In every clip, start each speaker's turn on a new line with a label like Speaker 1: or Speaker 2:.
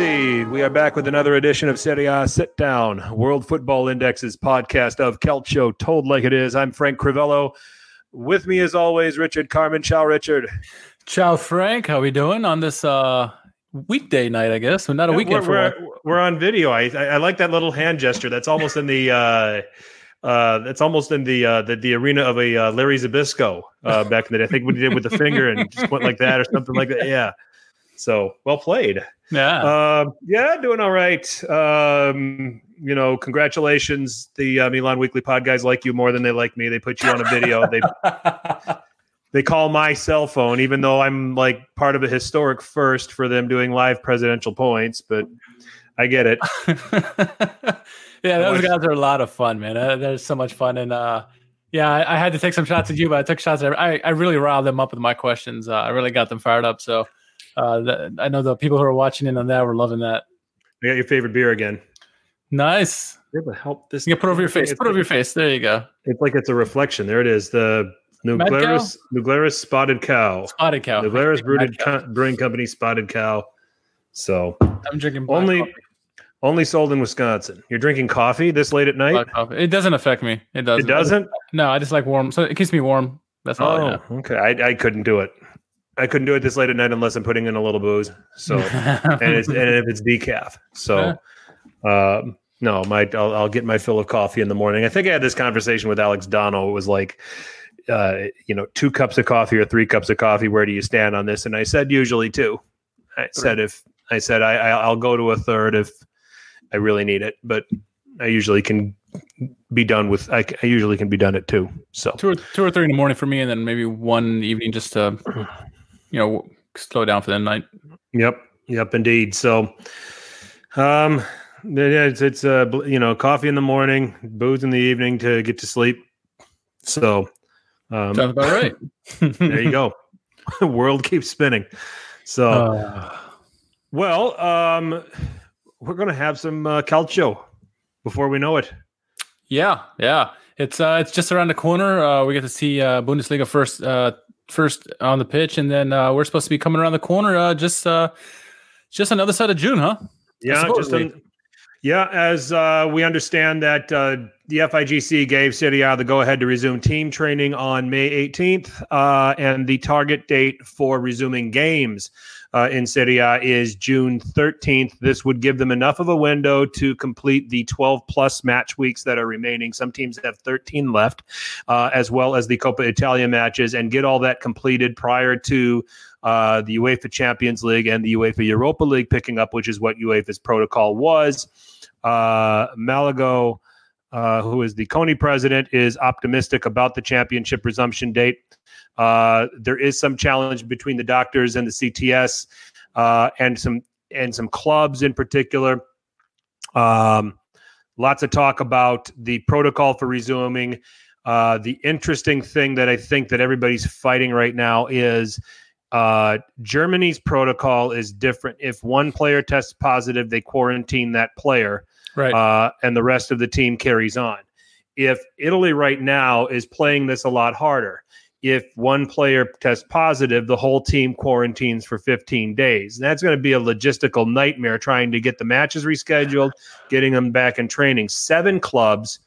Speaker 1: We are back with another edition of Serie A Sit Down, World Football Index's podcast of Calcio Told Like It Is. I'm Frank Crivello. With me, as always, Richard Carmen. Ciao, Richard.
Speaker 2: Ciao, Frank. How we doing on this uh, weekday night? I guess we're not a weekend
Speaker 1: we're,
Speaker 2: for
Speaker 1: we're, we're on video. I, I I like that little hand gesture. That's almost in the uh, uh, that's almost in the uh, the, the arena of a uh, Larry Zabisco uh, back in the day. I think what he did with the finger and just went like that or something like that. Yeah. So well played.
Speaker 2: Yeah.
Speaker 1: Um, yeah, doing all right. Um, you know, congratulations. The uh, Milan Weekly Pod guys like you more than they like me. They put you on a video. they they call my cell phone, even though I'm like part of a historic first for them doing live presidential points. But I get it.
Speaker 2: yeah, those guys are a lot of fun, man. Uh, they're so much fun, and uh, yeah, I, I had to take some shots at you, but I took shots at. I, I really riled them up with my questions. Uh, I really got them fired up. So uh, the, I know the people who are watching in on that were loving that.
Speaker 1: I got your favorite beer again.
Speaker 2: Nice.
Speaker 1: Where the help this?
Speaker 2: You can put over your face.
Speaker 1: It's,
Speaker 2: Put over your face. There you go.
Speaker 1: it's like it's a reflection. There it is. The
Speaker 2: Mad Cow?
Speaker 1: New Glarus Nuglaris Spotted Cow.
Speaker 2: Spotted cow.
Speaker 1: New Glarus Brewed
Speaker 2: Mad Cow.
Speaker 1: Co- Brewing Company Spotted Cow. So
Speaker 2: I'm drinking black
Speaker 1: only
Speaker 2: coffee.
Speaker 1: only sold in Wisconsin. You're drinking coffee this late at night.
Speaker 2: Coffee. It doesn't affect me. It doesn't.
Speaker 1: It doesn't.
Speaker 2: No, I just like warm. So it keeps me warm. That's all. I
Speaker 1: Oh, okay. I, I couldn't do it. I couldn't do it this late at night unless I'm putting in a little booze. So and it's and if it's decaf. So um, no, my I'll, I'll get my fill of coffee in the morning. I think I had this conversation with Alex Dono. It was like, uh, you know, two cups of coffee or three cups of coffee. Where do you stand on this? And I said usually two. I said if I said I I- I'll go to a third if I really need it, but I usually can be done with. I usually can be done at two. So
Speaker 2: two or two or three in the morning for me, and then maybe one evening just to, you know, slow down for the night.
Speaker 1: Yep, yep, indeed. So, um, yeah, it's it's uh, you know, coffee in the morning, booze in the evening to get to sleep. So, um,
Speaker 2: Sounds about right.
Speaker 1: there you go. the world keeps spinning. So,
Speaker 2: Uh,
Speaker 1: well, um, we're gonna have some uh, calcio before we know it.
Speaker 2: yeah, yeah. It's uh, it's just around the corner. Uh, we get to see uh, Bundesliga first, uh, first on the pitch, and then uh, we're supposed to be coming around the corner. Uh, just uh, just another side of June, huh?
Speaker 1: Yeah, just an, yeah. As uh, we understand that uh, the FIGC gave City the go ahead to resume team training on May 18th, uh, and the target date for resuming games uh, in Serie A is June 13th. This would give them enough of a window to complete the 12 plus match weeks that are remaining. Some teams have 13 left, uh, as well as the Coppa Italia matches, and get all that completed prior to uh, the UEFA Champions League and the UEFA Europa League picking up, which is what UEFA's protocol was. Uh, Malago, uh, who is the CONI president, is optimistic about the championship resumption date. Uh, there is some challenge between the doctors and the CTS, uh, and some and some clubs in particular. Um, lots of talk about the protocol for resuming. Uh, the interesting thing that I think that everybody's fighting right now is uh, Germany's protocol is different. If one player tests positive, they quarantine that player,
Speaker 2: Right.
Speaker 1: uh, and the rest of the team carries on. If Italy right now is playing this a lot harder, if one player tests positive, the whole team quarantines for 15 days. And that's going to be a logistical nightmare trying to get the matches rescheduled, getting them back in training. Seven clubs,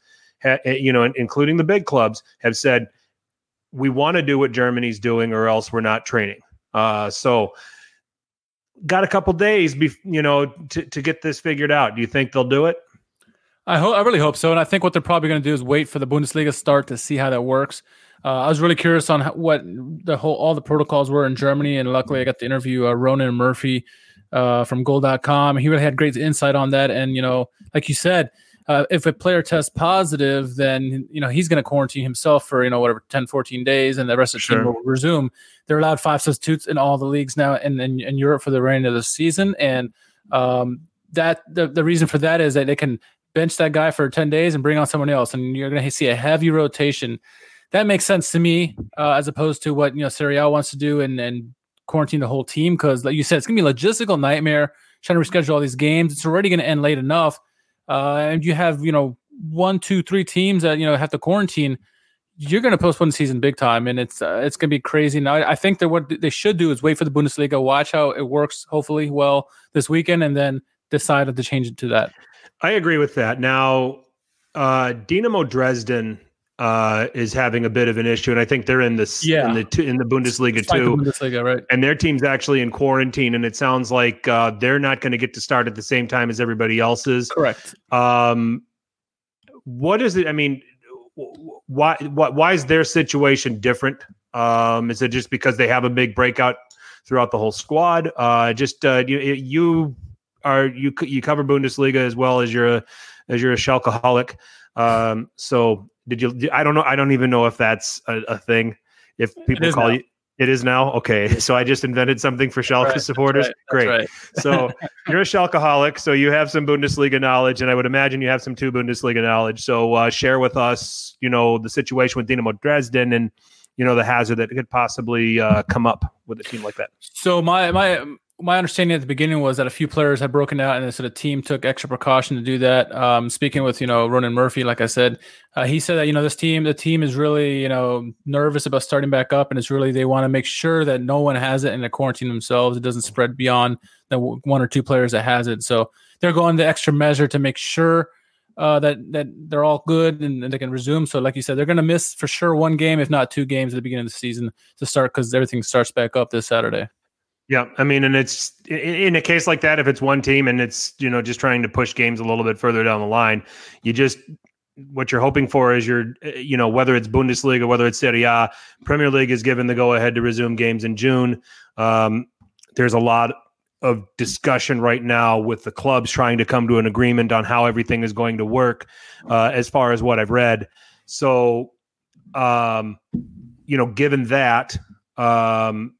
Speaker 1: ha- eh, you know, including the big clubs, have said we want to do what Germany's doing, or else we're not training. Uh, so, got a couple days, bef- you know, to, to get this figured out. Do you think they'll do it?
Speaker 2: I hope. I really hope so. And I think what they're probably going to do is wait for the Bundesliga start to see how that works. Uh, I was really curious on how, what the whole all the protocols were in Germany, and luckily I got to interview uh, Ronan Murphy uh, from Goal.com. He really had great insight on that. And you know, like you said, uh, if a player tests positive, then you know he's going to quarantine himself for you know whatever 10, 14 days, and the rest of the
Speaker 1: Sure.
Speaker 2: team will resume. They're allowed five substitutes in all the leagues now, in in, in Europe for the remainder of the season, and um, that the, the reason for that is that they can bench that guy for 10 days and bring on someone else and you're going to see a heavy rotation that makes sense to me uh, as opposed to what you know Serie A wants to do and and quarantine the whole team because like you said it's to be a logistical nightmare trying to reschedule all these games it's already to end late enough uh, and you have you know one, two, three teams that you know have to quarantine, you're going to postpone the season big time, and it's uh, it's going to be crazy. Now, I think that what they should do is wait for the Bundesliga, watch how it works, hopefully well this weekend, and then decide to change it to that.
Speaker 1: I agree with that. Now, uh, Dynamo Dresden uh, is having a bit of an issue, and I think they're in this
Speaker 2: Yeah.
Speaker 1: in the in the Bundesliga
Speaker 2: It's like
Speaker 1: too.
Speaker 2: Bundesliga, right?
Speaker 1: and their team's actually in quarantine, and it sounds like uh, they're not going to get to start at the same time as everybody else's.
Speaker 2: Correct.
Speaker 1: Um, what is it? I mean, why why why is their situation different? Um, is it just because they have a big breakout throughout the whole squad? Uh, just uh, you you are you you cover Bundesliga as well as you're a as you're a Schalkeaholic. Um, so did you? I don't know. I don't even know if that's a, a thing. If people call
Speaker 2: now.
Speaker 1: you. It is now okay. So I just invented something for Schalke
Speaker 2: Right, that's
Speaker 1: supporters.
Speaker 2: right, that's
Speaker 1: Great.
Speaker 2: right.
Speaker 1: So you're a Schalkeaholic, so you have some Bundesliga knowledge, and I would imagine you have some two Bundesliga knowledge. So uh, share with us, you know, the situation with Dynamo Dresden and you know the hazard that could possibly uh, come up with a team like that.
Speaker 2: So my my my understanding at the beginning was that a few players had broken out, and so the team took extra precaution to do that. Um, speaking with you know Ronan Murphy, like I said, uh, he said that you know this team, the team is really you know nervous about starting back up, and it's really they want to make sure that no one has it and they quarantine themselves. It doesn't spread beyond the one or two players that has it. So they're going the extra measure to make sure uh, that that they're all good and, and they can resume. So, like you said, they're going to miss for sure one game, if not two games, at the beginning of the season to start because everything starts back up this Saturday.
Speaker 1: Yeah, I mean, and it's in, a case like that, if it's one team and it's you know just trying to push games a little bit further down the line, you just what you're hoping for is your you know whether it's Bundesliga, whether it's Serie A, Premier League is given the go ahead to resume games in June. Um, there's a lot of discussion right now with the clubs trying to come to an agreement on how everything is going to work, uh, as far as what I've read. So, um, you know, given that, um,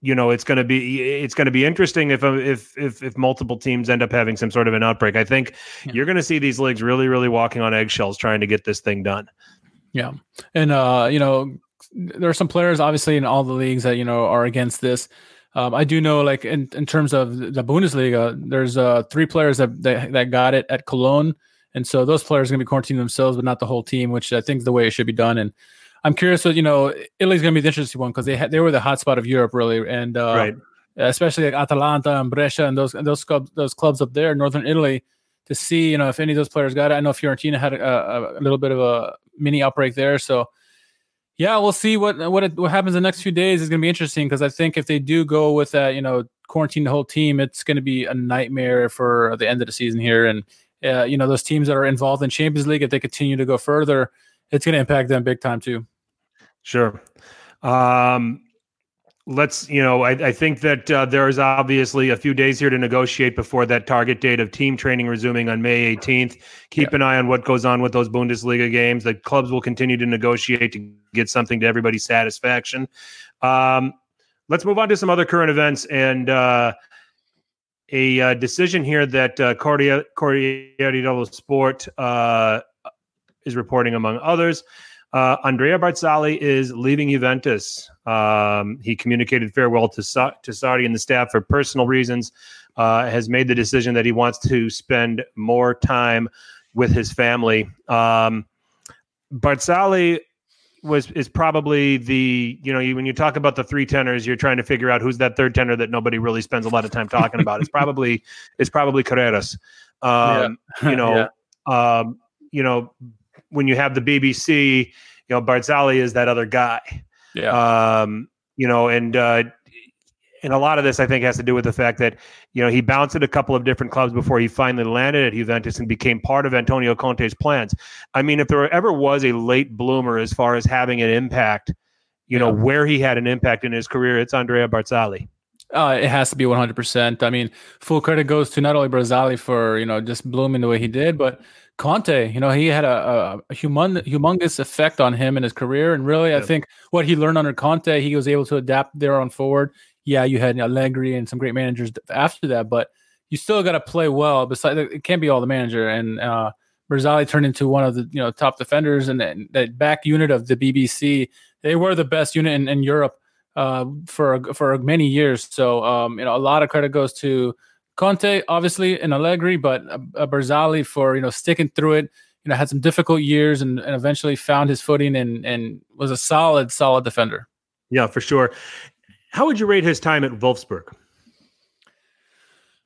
Speaker 1: you know, it's going to be it's going to be interesting if if if if multiple teams end up having some sort of an outbreak. I think
Speaker 2: Yeah.
Speaker 1: you're going to see these leagues really, really walking on eggshells trying to get this thing done.
Speaker 2: Yeah, and uh, you know, there are some players obviously in all the leagues that you know are against this. Um, I do know, like in, in terms of the Bundesliga, there's uh three players that that, that got it at Cologne, and so those players are going to be quarantining themselves, but not the whole team, which I think is the way it should be done. And I'm curious, what you know, Italy's going to be the interesting one because they had they were the hotspot of Europe really, and uh,
Speaker 1: right.
Speaker 2: especially like Atalanta and Brescia and those and those clubs those clubs up there in northern Italy to see you know if any of those players got it. I know Fiorentina had a, a, a little bit of a mini outbreak there, so yeah, we'll see what what it, what happens in the next few days is going to be interesting because I think if they do go with that you know quarantine the whole team, it's going to be a nightmare for the end of the season here, and uh, you know those teams that are involved in Champions League if they continue to go further, it's going to impact them big time too.
Speaker 1: Sure. Um, let's, you know, I, I think that uh, there is obviously a few days here to negotiate before that target date of team training resuming on May 18th. Keep an eye on what goes on with those Bundesliga games. The clubs will continue to negotiate to get something to everybody's satisfaction. Um, let's move on to some other current events and uh, a uh, decision here that uh, Corriere, Corriere dello Sport uh, is reporting, among others. Uh, Andrea Barzagli is leaving Juventus. Um, he communicated farewell to Sa- to Sarri and the staff for personal reasons. Uh, has made the decision that he wants to spend more time with his family. Um, Barzali was is probably the you know you, when you talk about the three tenors, you're trying to figure out who's that third tenor that nobody really spends a lot of time talking about. It's probably it's probably Carreras. Um, You know, um, you know when you have the BBC, you know Barzagli is that other guy.
Speaker 2: yeah,
Speaker 1: Um, you know, and uh, and a lot of this I think has to do with the fact that you know he bounced at a couple of different clubs before he finally landed at Juventus and became part of Antonio Conte's plans. I mean, if there ever was a late bloomer as far as having an impact, you know, where he had an impact in his career, it's Andrea Barzagli.
Speaker 2: Uh, it has to be 100%. I mean, full credit goes to not only Barzagli for, you know, just blooming the way he did, but Conte, you know, he had a, a, humong- humongous effect on him in his career. And really, I think what he learned under Conte, he was able to adapt there on forward. Yeah, you had Allegri and some great managers after that, but you still got to play well. Besides, it can't be all the manager. And uh, Barzagli turned into one of the, you know, top defenders and that, that back unit of the BBC. They were the best unit in, in Europe uh, for for many years. So um, you know, a lot of credit goes to Conte, obviously, and Allegri, but uh, uh, Barzagli for you know sticking through it. You know, had some difficult years and, and eventually found his footing and and was a solid, solid defender.
Speaker 1: Yeah, for sure. How would you rate his time at Wolfsburg?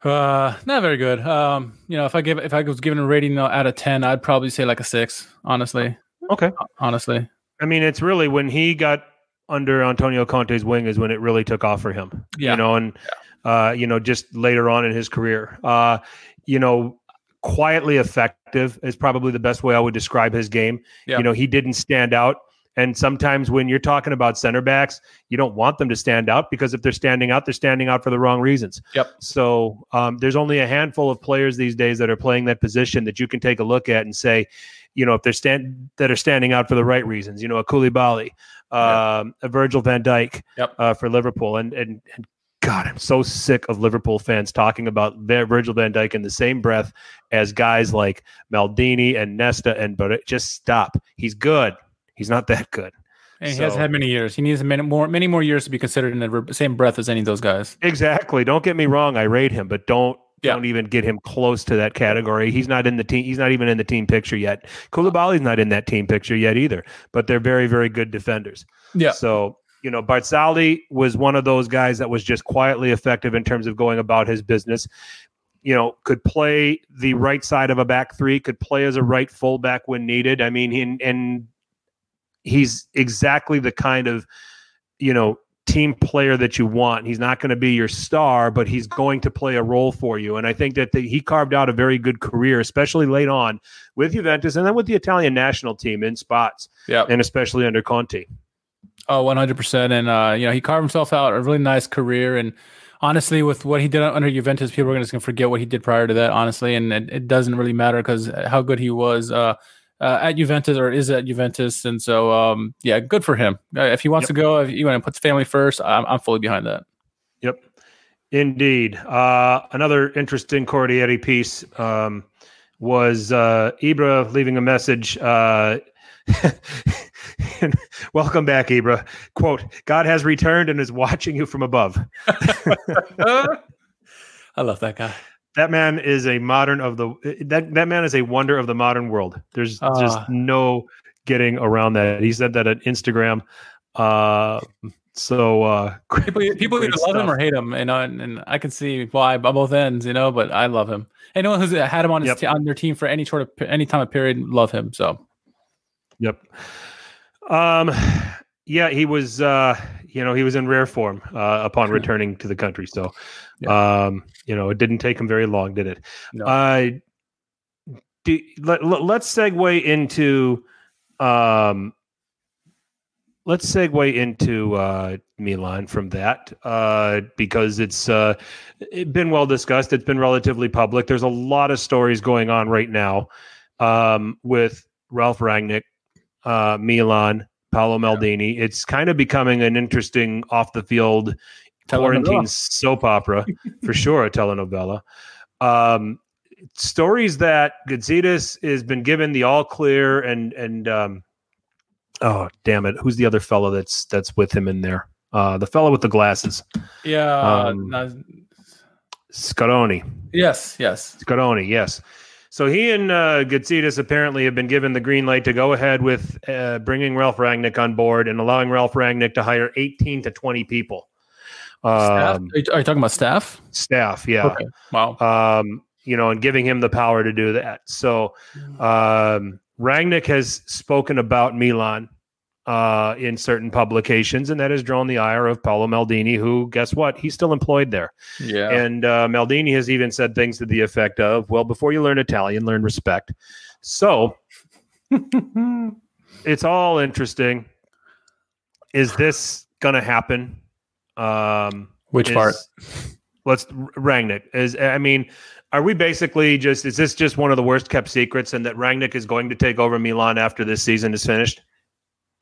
Speaker 2: Uh, not very good. Um, you know, if I give if I was given a rating out of ten, I'd probably say like a six. Honestly.
Speaker 1: Okay.
Speaker 2: Honestly.
Speaker 1: I mean, it's really when he got under Antonio Conte's wing is when it really took off for him.
Speaker 2: Yeah.
Speaker 1: You know, and uh, you know, just later on in his career. Uh, you know, quietly effective is probably the best way I would describe his game.
Speaker 2: Yeah.
Speaker 1: You know, he didn't stand out. And sometimes when you're talking about center backs, you don't want them to stand out because if they're standing out, they're standing out for the wrong reasons.
Speaker 2: Yep.
Speaker 1: So um, there's only a handful of players these days that are playing that position that you can take a look at and say, you know, if they're stand that are standing out for the right reasons. You know, a Koulibaly, um, a Virgil Van Dijk
Speaker 2: Yep.
Speaker 1: uh, for Liverpool, and and and God, I'm so sick of Liverpool fans talking about Vir- Virgil Van Dijk in the same breath as guys like Maldini and Nesta and but just stop. He's good. He's not that good.
Speaker 2: And he hasn't had many years. He needs many more, many more years to be considered in the same breath as any of those guys.
Speaker 1: Exactly. Don't get me wrong. I rate him, but don't
Speaker 2: Yeah.
Speaker 1: don't even get him close to that category. He's not in the team. He's not even in the team picture yet. Koulibaly's not in that team picture yet either. But they're very very good defenders.
Speaker 2: Yeah.
Speaker 1: So you know, Barzagli was one of those guys that was just quietly effective in terms of going about his business. You know, could play the right side of a back three, could play as a right fullback when needed. I mean, he, and he's exactly the kind of you know team player that you want. He's not going to be your star, but he's going to play a role for you. And I think that the, he carved out a very good career, especially late on with Juventus and then with the Italian national team in spots,
Speaker 2: Yeah.
Speaker 1: and especially under Conte.
Speaker 2: Oh, 100%. And, uh, you know, he carved himself out a really nice career. And honestly, with what he did under Juventus, people are just going to forget what he did prior to that, honestly. And it, it doesn't really matter because how good he was uh, uh, at Juventus or is at Juventus. And so, um, yeah, good for him. Uh, if he wants
Speaker 1: Yep.
Speaker 2: to go, if you want to put the family first, I'm, I'm fully behind that.
Speaker 1: Yep. Indeed. Uh, another interesting Corriere piece um, was uh, Ibra leaving a message. Uh, Welcome back, Ibra. Quote, God has returned and is watching you from above.
Speaker 2: I love that guy.
Speaker 1: That man is a modern of the that that man is a wonder of the modern world. There's
Speaker 2: Ah.
Speaker 1: just no getting around that. He said that at Instagram. Uh, so uh,
Speaker 2: People, people
Speaker 1: great
Speaker 2: either love him or hate him, you know, and, and I can see why on both ends, you know. But I love him. Anyone who's had him on his
Speaker 1: Yep.
Speaker 2: te- on their team for any sort of any time of period, love him. So
Speaker 1: Yep. Um, yeah, he was. Uh, you know, he was in rare form uh, upon returning to the country. So, um, you know, it didn't take him very long, did it?
Speaker 2: No.
Speaker 1: Uh, do, let, let, let's segue into. Um, let's segue into uh, Milan from that uh, because it's uh, it been well discussed. It's been relatively public. There's a lot of stories going on right now um, with Ralph Rangnick, uh, Milan, Paolo Maldini. It's kind of becoming an interesting off the field quarantine soap opera for sure, a telenovela. Um, stories that Gazidis has been given the all clear and and um, oh damn it, who's the other fellow that's that's with him in there? Uh, the fellow with the glasses,
Speaker 2: yeah, uh,
Speaker 1: Um,
Speaker 2: no-
Speaker 1: Scaroni.
Speaker 2: yes, yes.
Speaker 1: Scaroni, yes. So he and uh, Gazidis apparently have been given the green light to go ahead with uh, bringing Ralph Rangnick on board and allowing Ralph Rangnick to hire 18 to 20 people. Um,
Speaker 2: Are, you, are you talking about staff?
Speaker 1: staff, yeah.
Speaker 2: Okay. Wow.
Speaker 1: um, you know, and giving him the power to do that. So um, Rangnick has spoken about Milan uh, in certain publications, and that has drawn the ire of Paolo Maldini, who, guess what? He's still employed there.
Speaker 2: yeah.
Speaker 1: And uh, Maldini has even said things to the effect of, well, before you learn Italian, learn respect. So it's all interesting. Is this going to happen? Um,
Speaker 2: Which
Speaker 1: is-
Speaker 2: part?
Speaker 1: Let's Rangnick is. I mean, are we basically just? Is this just one of the worst kept secrets, and that Rangnick is going to take over Milan after this season is finished?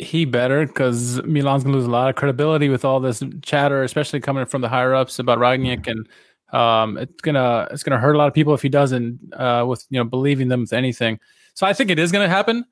Speaker 2: He better because Milan's gonna lose a lot of credibility with all this chatter, especially coming from the higher ups about Rangnick, and um, it's gonna it's gonna hurt a lot of people if he doesn't uh, with you know believing them with anything. So I think it is gonna happen.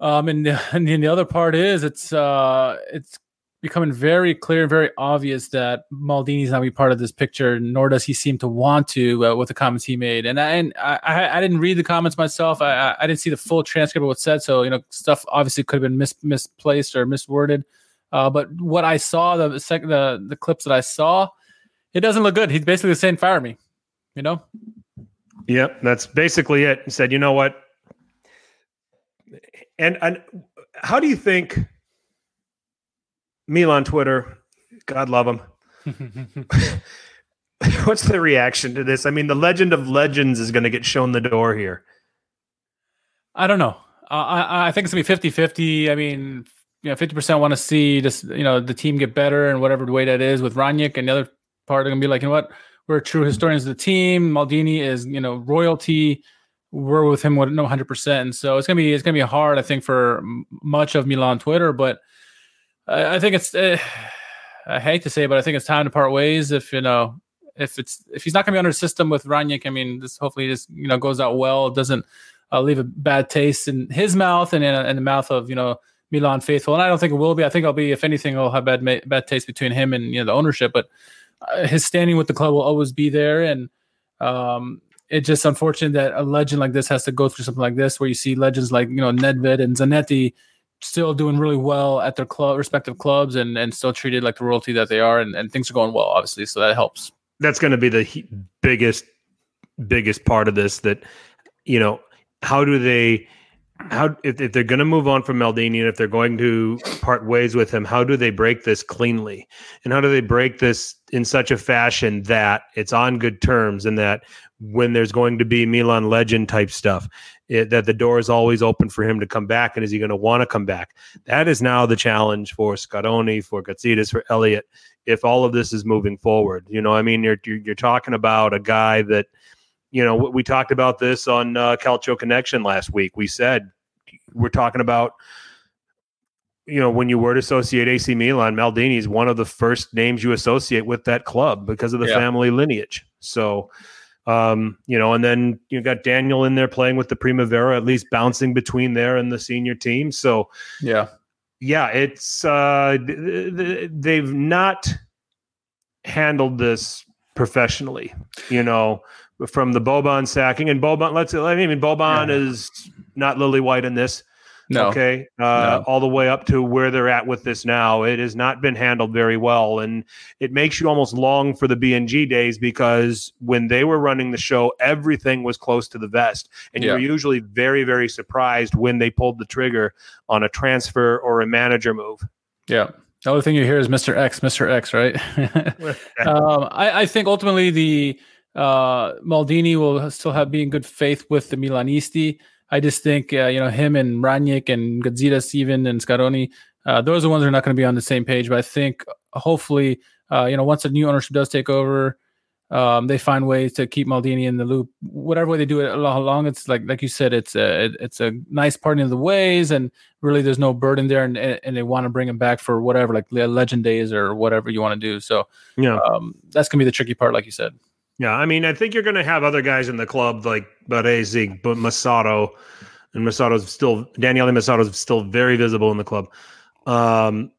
Speaker 2: Um, and and the other part is it's uh it's becoming very clear, and very obvious that Maldini's not be part of this picture, nor does he seem to want to uh, with the comments he made. And I, and I, I didn't read the comments myself. I, I didn't see the full transcript of what said. So, you know, stuff obviously could have been mis- misplaced or misworded. Uh, but what I saw, the, sec- the, the clips that I saw, it doesn't look good. He's basically saying, fire me, you know?
Speaker 1: Yep. That's basically it. He said, you know what? And, and how do you think Milan Twitter, God love him. What's the reaction to this? I mean, the legend of legends is going to get shown the door here.
Speaker 2: I don't know. Uh, I, I think it's going to be 50 50. I mean, you know, 50% want to see just, you know, the team get better and whatever the way that is with Rangnick. And the other part are going to be like, you know what? We're true historians of the team. Maldini is, you know, royalty. We're with him with no 100%. And so it's going to be, it's going to be hard, I think, for much of Milan Twitter. But, I, I think it's. Uh, I hate to say, it, but I think it's time to part ways. If you know, if it's if he's not going to be under the system with Rangnick, I mean, this hopefully just you know goes out well. Doesn't uh, leave a bad taste in his mouth and in, in, the mouth of you know Milan faithful. And I don't think it will be. I think I'll be, if anything, I'll have bad bad taste between him and you know the ownership. But uh, his standing with the club will always be there, and um, it's just unfortunate that a legend like this has to go through something like this, where you see legends like you know Nedved and Zanetti still doing really well at their club respective clubs and and still treated like the royalty that they are and, and things are going well obviously so that helps
Speaker 1: that's going to be the biggest biggest part of this that you know how do they how if, if they're going to move on from Maldini and if they're going to part ways with him, how do they break this cleanly? And how do they break this in such a fashion that it's on good terms and that when there's going to be Milan legend type stuff, it, that the door is always open for him to come back. And is he going to want to come back? That is now the challenge for Scaroni, for Gazidis, for Elliott. If all of this is moving forward, you know, I mean, you're you're, you're talking about a guy that, you know, we talked about this on uh, Calcio Connection last week. We said we're talking about you know, when you word associate AC Milan, Maldini is one of the first names you associate with that club because of the yeah. family lineage. So, um, you know, and then you got Daniel in there playing with the Primavera, at least bouncing between there and the senior team. So,
Speaker 2: yeah,
Speaker 1: yeah, it's uh, they've not handled this professionally, you know, from the Boban sacking and Boban. Let's I mean, Boban yeah. is not lily white in this.
Speaker 2: No.
Speaker 1: Okay. Uh, no. All the way up to where they're at with this now. It has not been handled very well. And it makes you almost long for the BNG days because when they were running the show, everything was close to the vest. And yeah. you were usually very, very surprised when they pulled the trigger on a transfer or a manager move.
Speaker 2: Yeah. The only thing you hear is Mr. X, Mr. X, right? um, I, I, think ultimately the uh, Maldini will still have be in good faith with the Milanisti. I just think uh, you know him and Rangnick and Gazidis even and Scaroni, uh, those are the ones that are not going to be on the same page. But I think hopefully, uh, you know, once a new ownership does take over, um, they find ways to keep Maldini in the loop. Whatever way they do it along, it's like like you said, it's a it's a nice parting of the ways, and really there's no burden there, and and they want to bring him back for whatever, like legend days or whatever you want to do. So yeah, um, that's gonna be the tricky part, like you said.
Speaker 1: Yeah, I mean, I think you're going to have other guys in the club like Baresi, but Massaro, and Massaro's still Daniele Massaro's still very visible in the club. Um,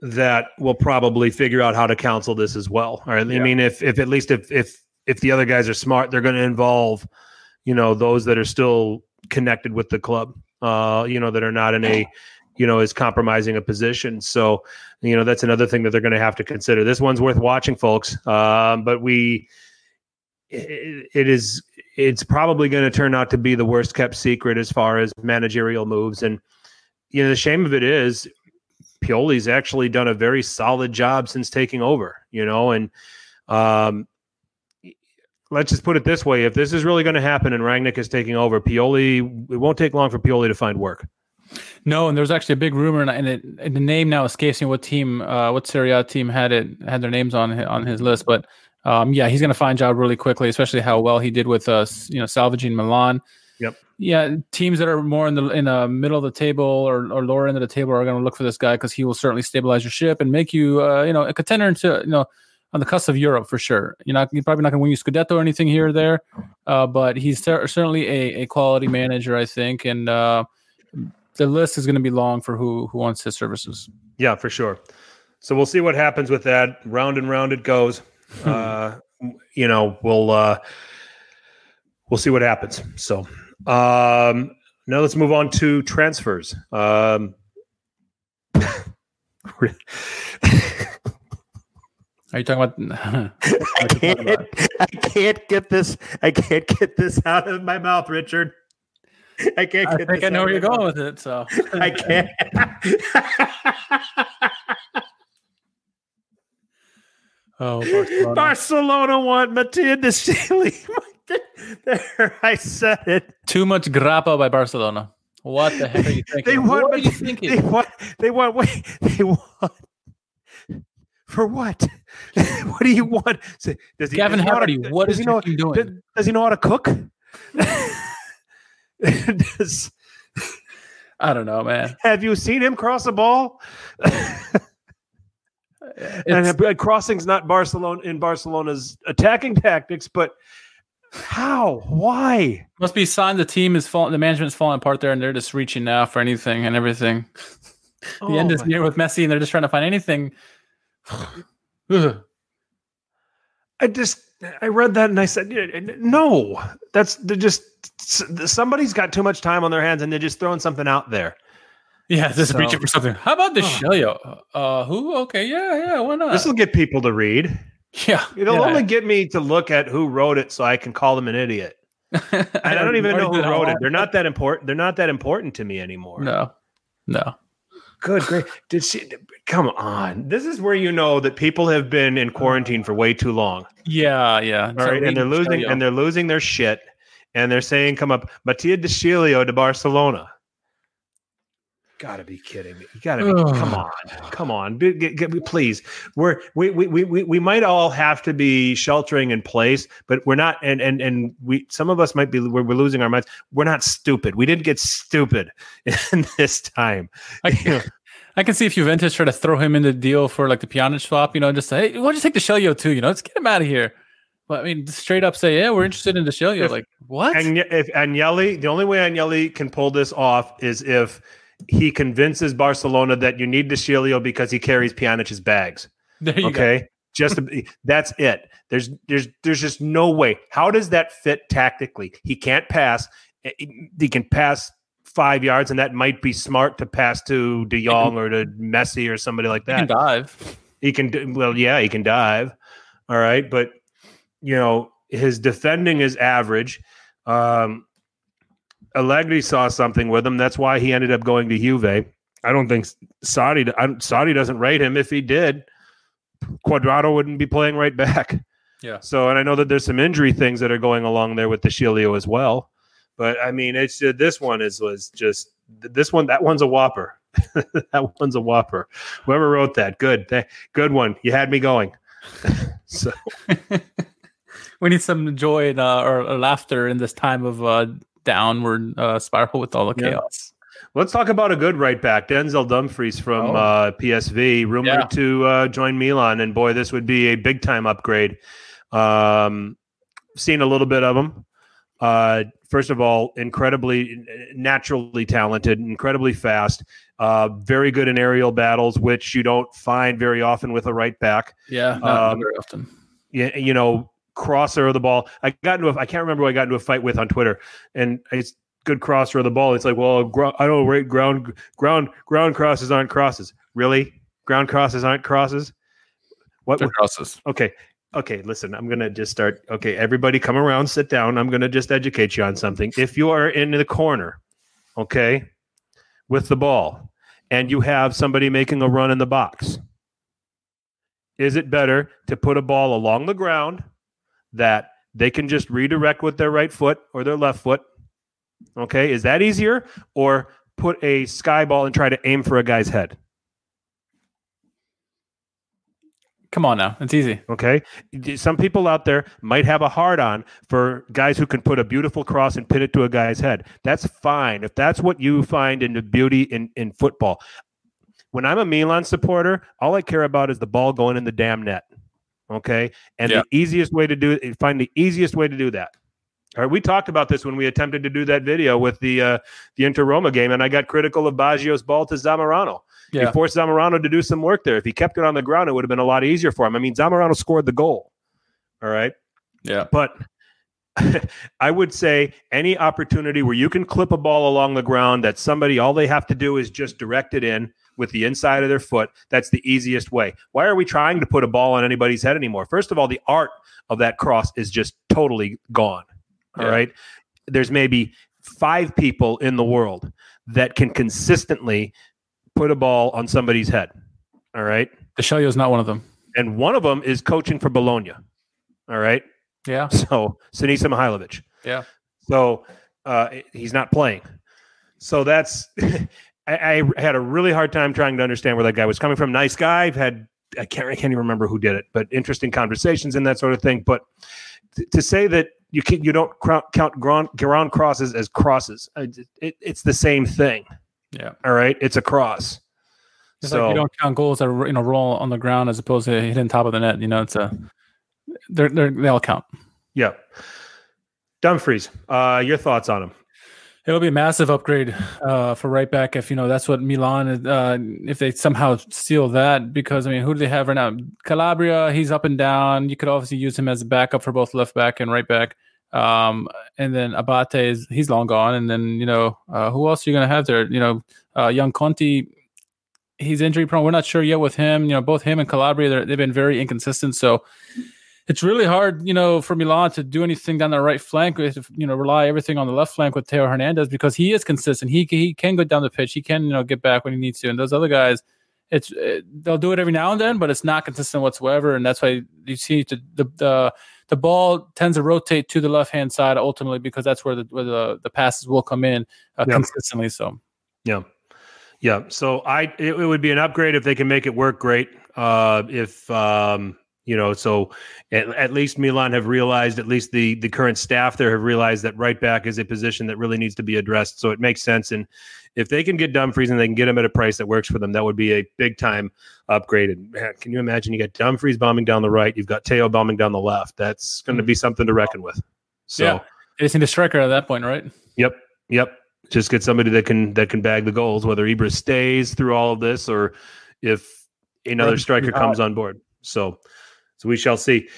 Speaker 1: that will probably figure out how to counsel this as well. All right. Yeah. I mean, if if at least if if if the other guys are smart, they're going to involve, you know, those that are still connected with the club. Uh, you know, that are not in a you know, is compromising a position. So, you know, that's another thing that they're going to have to consider. This one's worth watching, folks. Um, but we, it is it's probably going to turn out to be the worst kept secret as far as managerial moves and you know the shame of it is Pioli's actually done a very solid job since taking over you know and um let's just put it this way if this is really going to happen and Rangnick is taking over Pioli it won't take long for Pioli to find work
Speaker 2: no, and there's actually a big rumor, and, it, and the name now escapes me. What team, uh, what Serie A team had it had their names on on his list? But um, yeah, he's going to find a job really quickly, especially how well he did with us, you know, salvaging Milan.
Speaker 1: Yep.
Speaker 2: Yeah, teams that are more in the in the middle of the table or, or lower end of the table are going to look for this guy because he will certainly stabilize your ship and make you, uh, you know, a contender into, you know, on the cusp of Europe for sure. You're not, you're probably not going to win you Scudetto or anything here or there, uh, but he's ter- certainly a, a quality manager, I think, and uh, the list is going to be long for who who wants his services.
Speaker 1: Yeah, for sure. So we'll see what happens with that. Round and round it goes. Uh, you know, we'll uh, we'll see what happens. So um, now let's move on to transfers. Um,
Speaker 2: Are you talking about?
Speaker 1: I can't, I can't get this. I can't get this out of my mouth, Richard. I can't.
Speaker 2: I
Speaker 1: Get
Speaker 2: think
Speaker 1: this
Speaker 2: I know where you're going with it. So.
Speaker 1: I can't.
Speaker 2: Oh, Barcelona.
Speaker 1: Barcelona want Mattia De Sciglio. there, I said it.
Speaker 2: too much grappa by Barcelona. What the heck are you thinking?
Speaker 1: They want.
Speaker 2: what are you thinking?
Speaker 1: They want. They want. Wait. They want. For what? what do you want? Say, Does he,
Speaker 2: Gavin
Speaker 1: does he know how to-
Speaker 2: Hardy, what
Speaker 1: does
Speaker 2: is
Speaker 1: he know?
Speaker 2: doing?
Speaker 1: Does, does he know how to cook? Does-
Speaker 2: I don't know, man.
Speaker 1: have you seen him cross a ball? And uh, crossing's not Barcelona in Barcelona's attacking tactics, but how? Why?
Speaker 2: must be sign the team is falling, the management's falling apart there, and they're just reaching now for anything and everything. The end
Speaker 1: Oh
Speaker 2: is
Speaker 1: my-
Speaker 2: near with Messi, and they're just trying to find anything.
Speaker 1: I just I read that and I said, no, that's they're just somebody's got too much time on their hands and they're just throwing something out there.
Speaker 2: Yeah, just
Speaker 1: So-
Speaker 2: reaching for something. How about the
Speaker 1: Oh.
Speaker 2: Shelio? Uh, who? Okay, yeah, yeah, why not?
Speaker 1: This will get people to read.
Speaker 2: yeah,
Speaker 1: It'll
Speaker 2: yeah.
Speaker 1: only get me to look at who wrote it so I can call them an idiot. And I don't even know who wrote it. They're not that important. They're not that important to me anymore.
Speaker 2: No, no.
Speaker 1: Good, great. Did she? Come on. This is where you know that people have been in quarantine for way too long.
Speaker 2: Yeah, yeah.
Speaker 1: All right, and they're losing, and they're losing their shit, and they're saying, "Come up, Mattia De Sciglio to Barcelona." Gotta be kidding me! You gotta be.
Speaker 2: Ugh.
Speaker 1: come on, come on, Be- get- get- please. We're we, we we we we might all have to be sheltering in place, but we're not. And and and we some of us might be. We're, we're losing our minds. We're not stupid. We didn't get stupid in this time.
Speaker 2: I can, I can see if Juventus try to throw him in the deal for like the Pjanic swap, you know, just say, hey, why don't you take De Sciglio too? You know, let's get him out of here. But I mean, straight up say, yeah, we're interested in De Sciglio.
Speaker 1: If-
Speaker 2: Like, what?
Speaker 1: And if Agnelli, the only way Agnelli can pull this off is if he convinces Barcelona that you need De Sciglio because he carries Pjanic's bags.
Speaker 2: there you go.
Speaker 1: Okay, just that's it. There's there's there's just no way. How does that fit tactically? He can't pass. Eh, He can pass five yards, and that might be smart to pass to De Jong or to Messi or somebody like
Speaker 2: He can
Speaker 1: that.
Speaker 2: dive.
Speaker 1: He can well, yeah, he can dive. All right, but you know his defending is average. Um, Allegri saw something with him. That's why he ended up going to Juve. I don't think Sarri. I, Sarri doesn't rate him. If he did, Cuadrado wouldn't be playing right back.
Speaker 2: Yeah.
Speaker 1: So, and I know that there's some injury things that are going along there with De Sciglio as well. But I mean, it's uh, this one is was just this one. That one's a whopper. that one's a whopper. Whoever wrote that, good, Th- good one. You had me going. so
Speaker 2: We need some joy and, uh, or, or laughter in this time of uh, downward uh, spiral with all the
Speaker 1: Yeah.
Speaker 2: chaos.
Speaker 1: let's talk about a good right back, Denzel Dumfries from
Speaker 2: Oh.
Speaker 1: uh, PSV, rumored
Speaker 2: Yeah.
Speaker 1: to uh, join Milan, and boy, this would be a big time upgrade. Um, seen a little bit of him. Uh, first of all, incredibly naturally talented, incredibly fast, uh, very good in aerial battles, which you don't find very often with a right back.
Speaker 2: Yeah, not
Speaker 1: Um,
Speaker 2: very often.
Speaker 1: you, you know, crosser of the ball. I got into a, I can't remember who I got into a fight with on Twitter, and it's good crosser of the ball. It's like, well, gro- I don't rate ground ground ground crosses aren't crosses. Really, ground crosses aren't crosses. What?
Speaker 2: They're crosses.
Speaker 1: Okay, okay. Listen, I'm gonna just start. Okay, everybody, come around, sit down. I'm gonna just educate you on something. If you are in the corner, okay, with the ball, and you have somebody making a run in the box, is it better to put a ball along the ground that they can just redirect with their right foot or their left foot? Okay, is that easier, or put a sky ball and try to aim for a guy's head?
Speaker 2: Come on now. It's easy.
Speaker 1: Okay. Some people out there might have a hard on for guys who can put a beautiful cross and pin it to a guy's head. That's fine. If that's what you find in the beauty in, in football. When I'm a Milan supporter, all I care about is the ball going in the damn net. Okay. And
Speaker 2: Yeah.
Speaker 1: the easiest way to do it, find the easiest way to do that. All right, we talked about this when we attempted to do that video with the uh, the Inter Roma game, and I got critical of Baggio's ball to Zamorano. He forced Zamorano to do some work there. If he kept it on the ground, it would have been a lot easier for him. I mean, Zamorano scored the goal. All right.
Speaker 2: Yeah.
Speaker 1: But I would say any opportunity where you can clip a ball along the ground that somebody, all they have to do is just direct it in with the inside of their foot. That's the easiest way. Why are we trying to put a ball on anybody's head anymore? First of all, the art of that cross is just totally gone. All
Speaker 2: Yeah.
Speaker 1: right. There's maybe five people in the world that can consistently put a ball on somebody's head. All right.
Speaker 2: De Sciglio is not one of them.
Speaker 1: And one of them is coaching for Bologna. All right.
Speaker 2: Yeah.
Speaker 1: So Sinisa Mihajlovic.
Speaker 2: Yeah.
Speaker 1: So uh, he's not playing. So that's I, I had a really hard time trying to understand where that guy was coming from. Nice guy. I've had I can't I can't even remember who did it, but interesting conversations and that sort of thing. But th- to say that you can you don't cro- count ground, ground crosses as crosses, uh, it, it's the same thing.
Speaker 2: Yeah.
Speaker 1: All right, it's a cross.
Speaker 2: It's
Speaker 1: so
Speaker 2: like you don't count goals that you know roll on the ground as opposed to hitting top of the net. You know, it's a they're, they're they all count.
Speaker 1: yeah. Dumfries, uh, your thoughts on him?
Speaker 2: It'll be a massive upgrade uh, for right back if you know that's what Milan uh, if they somehow steal that because I mean who do they have right now? Calabria, he's up and down. You could obviously use him as a backup for both left back and right back. Um, and then Abate is he's long gone. And then you know uh, who else are you going to have there? You know, uh, young Conti, he's injury prone. We're not sure yet with him. You know, both him and Calabria they've been very inconsistent. So it's really hard, you know, for Milan to do anything down the right flank. If you know, rely everything on the left flank with Theo Hernandez because he is consistent. He he can go down the pitch. He can you know get back when he needs to. And those other guys, it's it, they'll do it every now and then, but it's not consistent whatsoever. And that's why you see the the the, the ball tends to rotate to the left hand side ultimately because that's where the where the, the passes will come in uh,
Speaker 1: Yeah.
Speaker 2: consistently. So
Speaker 1: Yeah. Yeah. So I it, it would be an upgrade if they can make it work great. Uh if um you know, so at, at least Milan have realized, at least the the current staff there have realized that right back is a position that really needs to be addressed. So it makes sense. And if they can get Dumfries and they can get him at a price that works for them, that would be a big time upgrade. And man, can you imagine you got Dumfries bombing down the right, you've got Theo bombing down the left. That's going to be mm-hmm. something to reckon with. So
Speaker 2: Yeah. they just need a striker at that point, right?
Speaker 1: Yep. Yep. Just get somebody that can that can bag the goals, whether Ibra stays through all of this or if another striker comes on board. So so we shall see.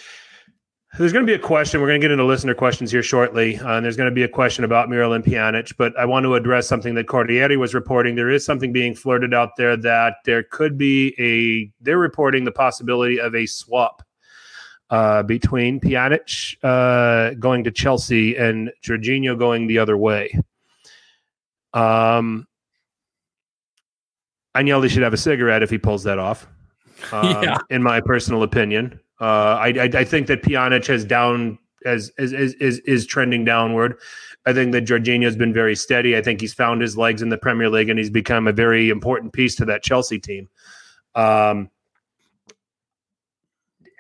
Speaker 1: There's going to be a question. We're going to get into listener questions here shortly, uh, and there's going to be a question about Miralem Pjanic. But I want to address something that Corriere was reporting. There is something being flirted out there that there could be a. They're reporting the possibility of a swap uh, between Pjanic uh, going to Chelsea and Jorginho going the other way. Um, Agnelli should have a cigarette if he pulls that off. Um,
Speaker 2: Yeah.
Speaker 1: in my personal opinion, uh, I, I I think that Pjanic has down as is is is trending downward. I think that Jorginho has been very steady. I think he's found his legs in the Premier League and he's become a very important piece to that Chelsea team. Um,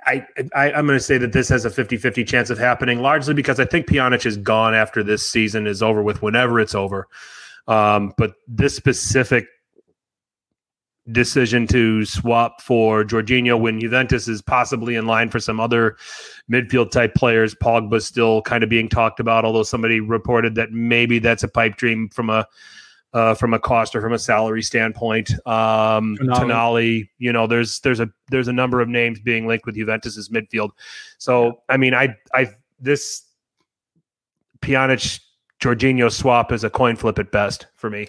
Speaker 1: I, I I'm going to say that this has a 50-50 chance of happening, largely because I think Pjanic is gone after this season is over with, whenever it's over. Um, but this specific decision to swap for Jorginho when Juventus is possibly in line for some other midfield type players, Pogba still kind of being talked about, although somebody reported that maybe that's a pipe dream from a uh, from a cost or from a salary standpoint. Um.
Speaker 2: Tonali,
Speaker 1: you know, there's there's a there's a number of names being linked with Juventus's midfield. So I mean, I I this Pjanic Jorginho swap is a coin flip at best for me.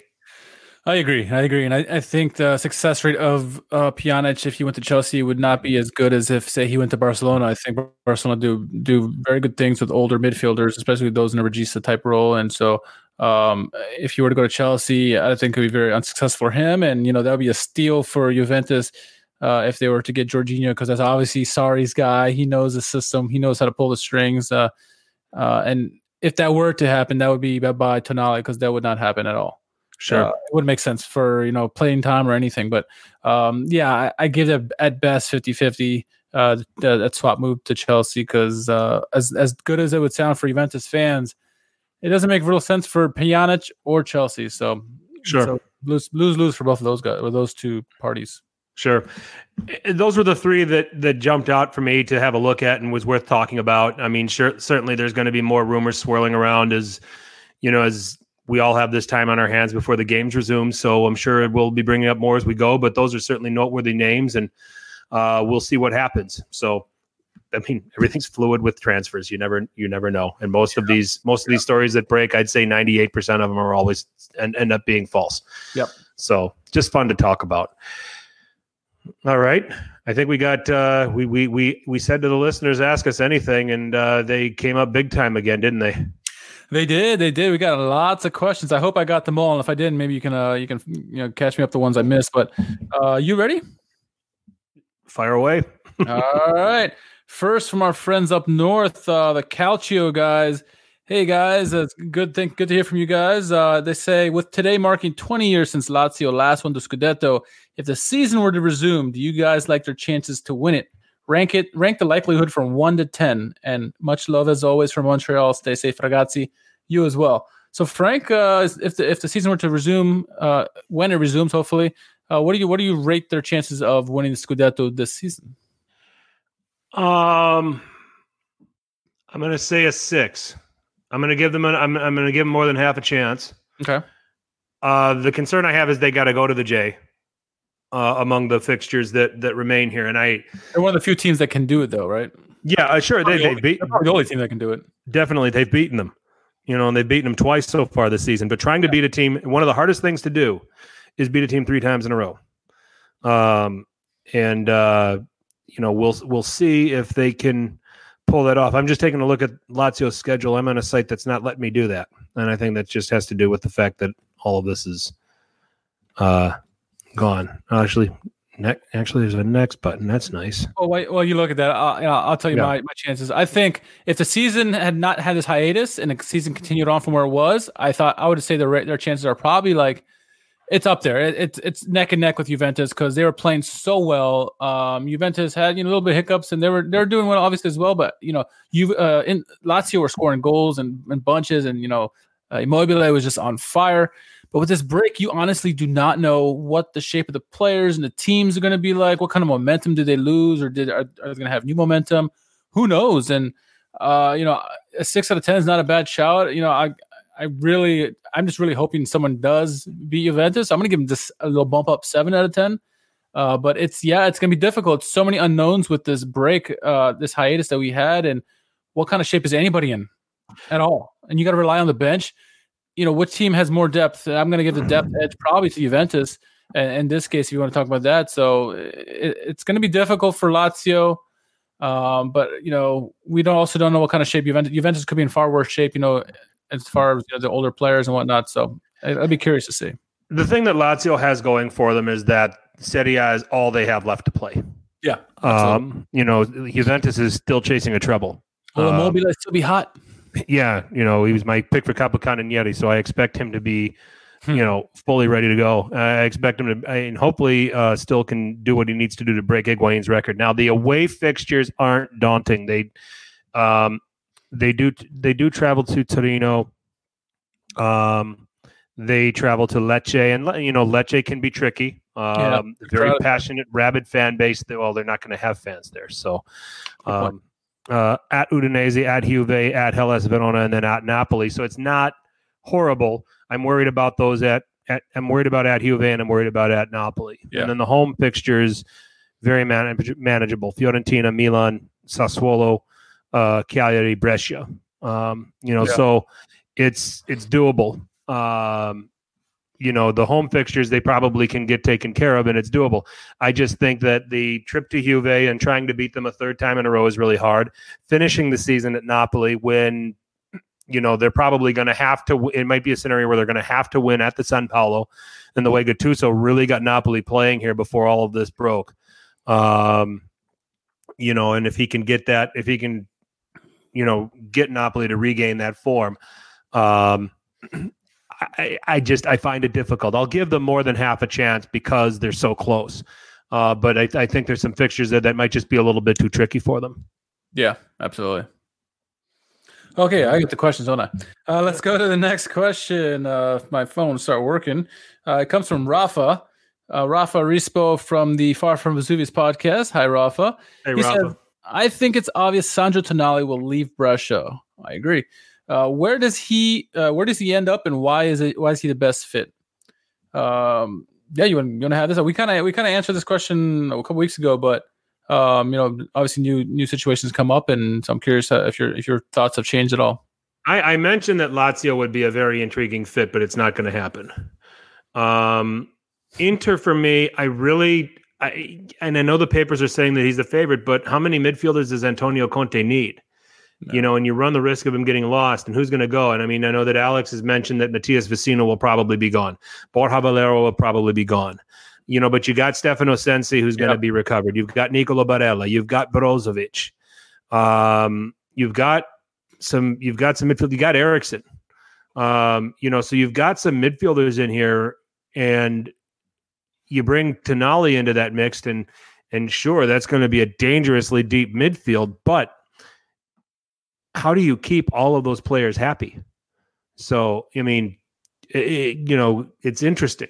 Speaker 2: I agree. I agree, and I, I think the success rate of uh, Pjanic, if he went to Chelsea, would not be as good as if, say, he went to Barcelona. I think Barcelona do do very good things with older midfielders, especially those in a Regista type role. And so, um, if you were to go to Chelsea, I think it would be very unsuccessful for him. And you know that would be a steal for Juventus uh, if they were to get Jorginho, because that's obviously Sarri's guy. He knows the system. He knows how to pull the strings. Uh, uh, and if that were to happen, that would be bye bye Tonali, because that would not happen at all.
Speaker 1: Sure.
Speaker 2: Uh, it wouldn't make sense for you know playing time or anything. But um, yeah, I, I give it at best 50-50, uh, that, that swap move to Chelsea because uh, as as good as it would sound for Juventus fans, it doesn't make real sense for Pjanic or Chelsea. So
Speaker 1: Sure.
Speaker 2: so lose lose lose for both of those guys or those two parties.
Speaker 1: Sure. Those were the three that that jumped out for me to have a look at and was worth talking about. I mean, sure, certainly there's going to be more rumors swirling around as you know as we all have this time on our hands before the games resume. So I'm sure we'll be bringing up more as we go, but those are certainly noteworthy names, and uh, we'll see what happens. So, I mean, everything's fluid with transfers. You never, you never know. And most of these, most of these stories that break, I'd say 98% of them are always and end up being false.
Speaker 2: Yep.
Speaker 1: So just fun to talk about. All right. I think we got uh we we we we said to the listeners ask us anything and uh they came up big time again, didn't they?
Speaker 2: They did. They did. We got lots of questions. I hope I got them all. And if I didn't, maybe you can uh you can you know catch me up the ones I missed. But uh you ready?
Speaker 1: Fire away.
Speaker 2: all right. First from our friends up north, uh the Calcio guys. Hey guys, it's good thing good to hear from you guys. Uh, they say with today marking 20 years since Lazio last won the Scudetto, if the season were to resume, do you guys like their chances to win it? Rank it, rank the likelihood from one to ten. And much love as always from Montreal. Stay safe, ragazzi. You as well. So Frank, uh, if the if the season were to resume, uh, when it resumes, hopefully, uh, what do you what do you rate their chances of winning the Scudetto this season?
Speaker 1: Um, I'm going to say a six. I'm going to give them. An, I'm I'm going to give them more than half a chance.
Speaker 2: Okay.
Speaker 1: Uh, the concern I have is they got to go to the J. Uh, among the fixtures that that remain here, and I
Speaker 2: they're one of the few teams that can do it, though, right?
Speaker 1: Yeah, uh, sure. They they beat
Speaker 2: the only team that can do it.
Speaker 1: Definitely, they've beaten them. You know, and they've beaten them twice so far this season. But trying to yeah. beat a team, one of the hardest things to do, is beat a team three times in a row. Um, and uh, you know, we'll we'll see if they can pull that off. I'm just taking a look at Lazio's schedule. I'm on a site that's not letting me do that, and I think that just has to do with the fact that all of this is uh, gone. Actually, ne- actually, there's a next button. That's nice.
Speaker 2: Oh, wait, well, you look at that. I'll, I'll tell you yeah. my, my chances. I think if the season had not had this hiatus and the season continued on from where it was, I thought I would say their their chances are probably like it's up there. It, it's it's neck and neck with Juventus because they were playing so well. Um, Juventus had you know a little bit of hiccups and they were they're doing well obviously as well. But you know you uh, in Lazio were scoring goals and, and bunches and you know uh, Immobile was just on fire. But with this break, you honestly do not know what the shape of the players and the teams are going to be like. What kind of momentum did they lose, or did are, are they going to have new momentum? Who knows? And uh, you know, a six out of ten is not a bad shout. You know, I I really, I'm just really hoping someone does beat Juventus. I'm going to give them just a little bump up, seven out of ten. Uh, but it's yeah, it's going to be difficult. So many unknowns with this break, uh, this hiatus that we had, and what kind of shape is anybody in at all? And you got to rely on the bench. You know, which team has more depth? I'm going to give the depth edge probably to Juventus. And in this case, if you want to talk about that, so it, it's going to be difficult for Lazio. Um, but you know, we don't also don't know what kind of shape Juventus. Juventus could be in far worse shape. You know, as far as you know, the older players and whatnot. So I'd be curious to see.
Speaker 1: The thing that Lazio has going for them is that Serie A is all they have left to play.
Speaker 2: Yeah.
Speaker 1: Um, you know, Juventus is still chasing a treble.
Speaker 2: Will um, Immobile still be hot?
Speaker 1: Yeah, you know, he was my pick for Capocannoniere, so I expect him to be, hmm. you know, fully ready to go. I expect him to, and hopefully, uh, still can do what he needs to do to break Higuain's record. Now, the away fixtures aren't daunting. They, um, they do they do travel to Torino. Um, they travel to Lecce, and you know Lecce can be tricky. Um, yeah, very passionate, rabid fan base. That, well, they're not going to have fans there. So, um, uh, at Udinese, at Juve, at Hellas Verona, and then at Napoli. So it's not horrible. I'm worried about those at, at I'm worried about at Juve, and I'm worried about at Napoli. Yeah. And then the home fixtures very manage- manageable. Fiorentina, Milan, Sassuolo, uh, Cagliari, Brescia. Um, you know, yeah. so it's it's doable. Um, you know, the home fixtures they probably can get taken care of, and it's doable. I just think that the trip to Juve and trying to beat them a third time in a row is really hard. Finishing the season at Napoli when you know they're probably going to have to. It might be a scenario where they're going to have to win at the San Paolo, and the way Gattuso really got Napoli playing here before all of this broke. Um, you know, and if he can get that, if he can you know, get Napoli to regain that form. Um, I, I just I find it difficult. I'll give them more than half a chance because they're so close. Uh, but I, I think there's some fixtures there that might just be a little bit too tricky for them.
Speaker 2: Yeah, absolutely. Okay, I get the questions, don't I? Uh, let's go to the next question. Uh, my phone start working. Uh, it comes from Rafa. Uh, Rafa Rispo from the Far From Vesuvius podcast. Hi, Rafa.
Speaker 1: Hey, he Rafa. Said,
Speaker 2: I think it's obvious Sandro Tonali will leave Brescia. I agree. Uh, where does he uh, where does he end up, and why is it why is he the best fit? Um, yeah, you want you want to have this? We kind of we kind of answered this question a couple weeks ago, but um, you know, obviously new new situations come up, and so I'm curious uh, if your if your thoughts have changed at all.
Speaker 1: I, I mentioned that Lazio would be a very intriguing fit, but it's not going to happen. Um, Inter for me, I really, I and I know the papers are saying that he's the favorite, but how many midfielders does Antonio Conte need? No. You know, and you run the risk of him getting lost, and who's going to go? And I mean, I know that Alex has mentioned that Matias Vecino will probably be gone. Borja Valero will probably be gone. You know, but you got Stefano Sensi who's going to be recovered. You've got Nicolo Barella. You've got Brozovic. Um, you've got some. You've got some midfield. You got Eriksen. Um, you know, so you've got some midfielders in here, and you bring Tonali into that mix, and and sure, that's going to be a dangerously deep midfield, but how do you keep all of those players happy? So, I mean, it, you know, it's interesting.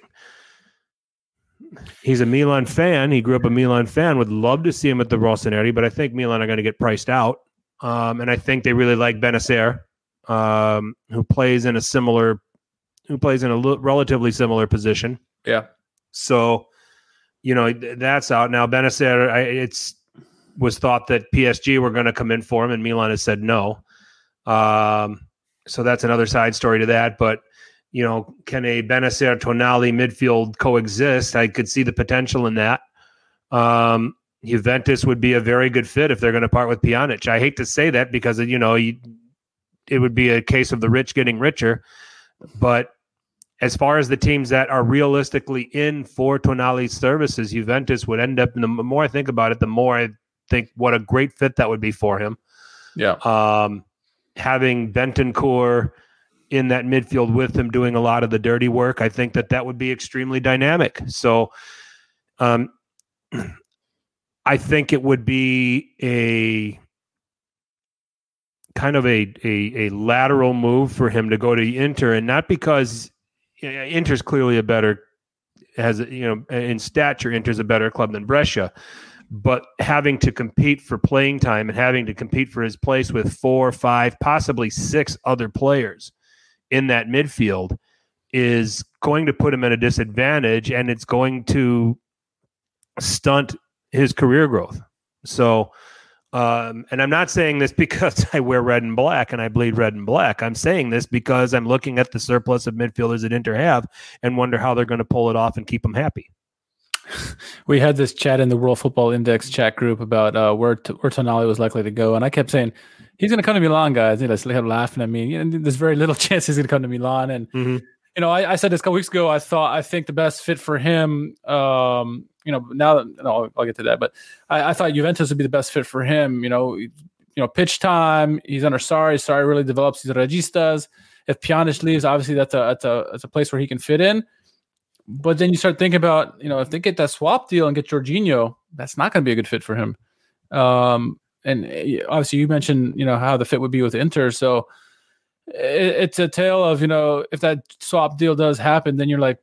Speaker 1: He's a Milan fan. He grew up a Milan fan. Would love to see him at the Rossoneri, but I think Milan are going to get priced out. Um, and I think they really like Bennacer, um, who plays in a similar, who plays in a l- relatively similar position.
Speaker 2: Yeah.
Speaker 1: So, you know, that's out now. Bennacer, I, it's was thought that PSG were going to come in for him, and Milan has said no. Um, so that's another side story to that. But you know, can a Bennacer Tonali midfield coexist? I could see the potential in that. Um, Juventus would be a very good fit if they're going to part with Pjanic. I hate to say that because you know you, it would be a case of the rich getting richer, but as far as the teams that are realistically in for Tonali's services, Juventus would end up. the more I think about it, the more I think what a great fit that would be for him.
Speaker 2: Yeah.
Speaker 1: Um, having Bentancur in that midfield with him doing a lot of the dirty work, I think that that would be extremely dynamic. So, um, I think it would be a kind of a, a, a lateral move for him to go to Inter, and not because Inter's clearly a better has you know in stature Inter's a better club than Brescia, but having to compete for playing time and having to compete for his place with four, five, possibly six other players in that midfield is going to put him at a disadvantage and it's going to stunt his career growth. So, um, and I'm not saying this because I wear red and black and I bleed red and black. I'm saying this because I'm looking at the surplus of midfielders that Inter have and wonder how they're going to pull it off and keep them happy
Speaker 2: we had this chat in the World Football Index chat group about uh, where t- where Tonali was likely to go, and I kept saying he's going to come to Milan, guys. You know, they kept laughing at me. You know, there's very little chance he's going to come to Milan, and mm-hmm. you know, I, I, said this a couple weeks ago. I thought I think the best fit for him. Um, you know, now that no, I'll, I'll get to that, but I, I, thought Juventus would be the best fit for him. You know, you know, pitch time. He's under Sarri. Sarri really develops these registas. If Pjanic leaves, obviously that's a that's a that's a place where he can fit in. But then you start thinking about, you know, if they get that swap deal and get Jorginho, that's not going to be a good fit for him. Um, and eh, obviously, you mentioned, you know, how the fit would be with Inter. So it, it's a tale of, you know, if that swap deal does happen, then you're like,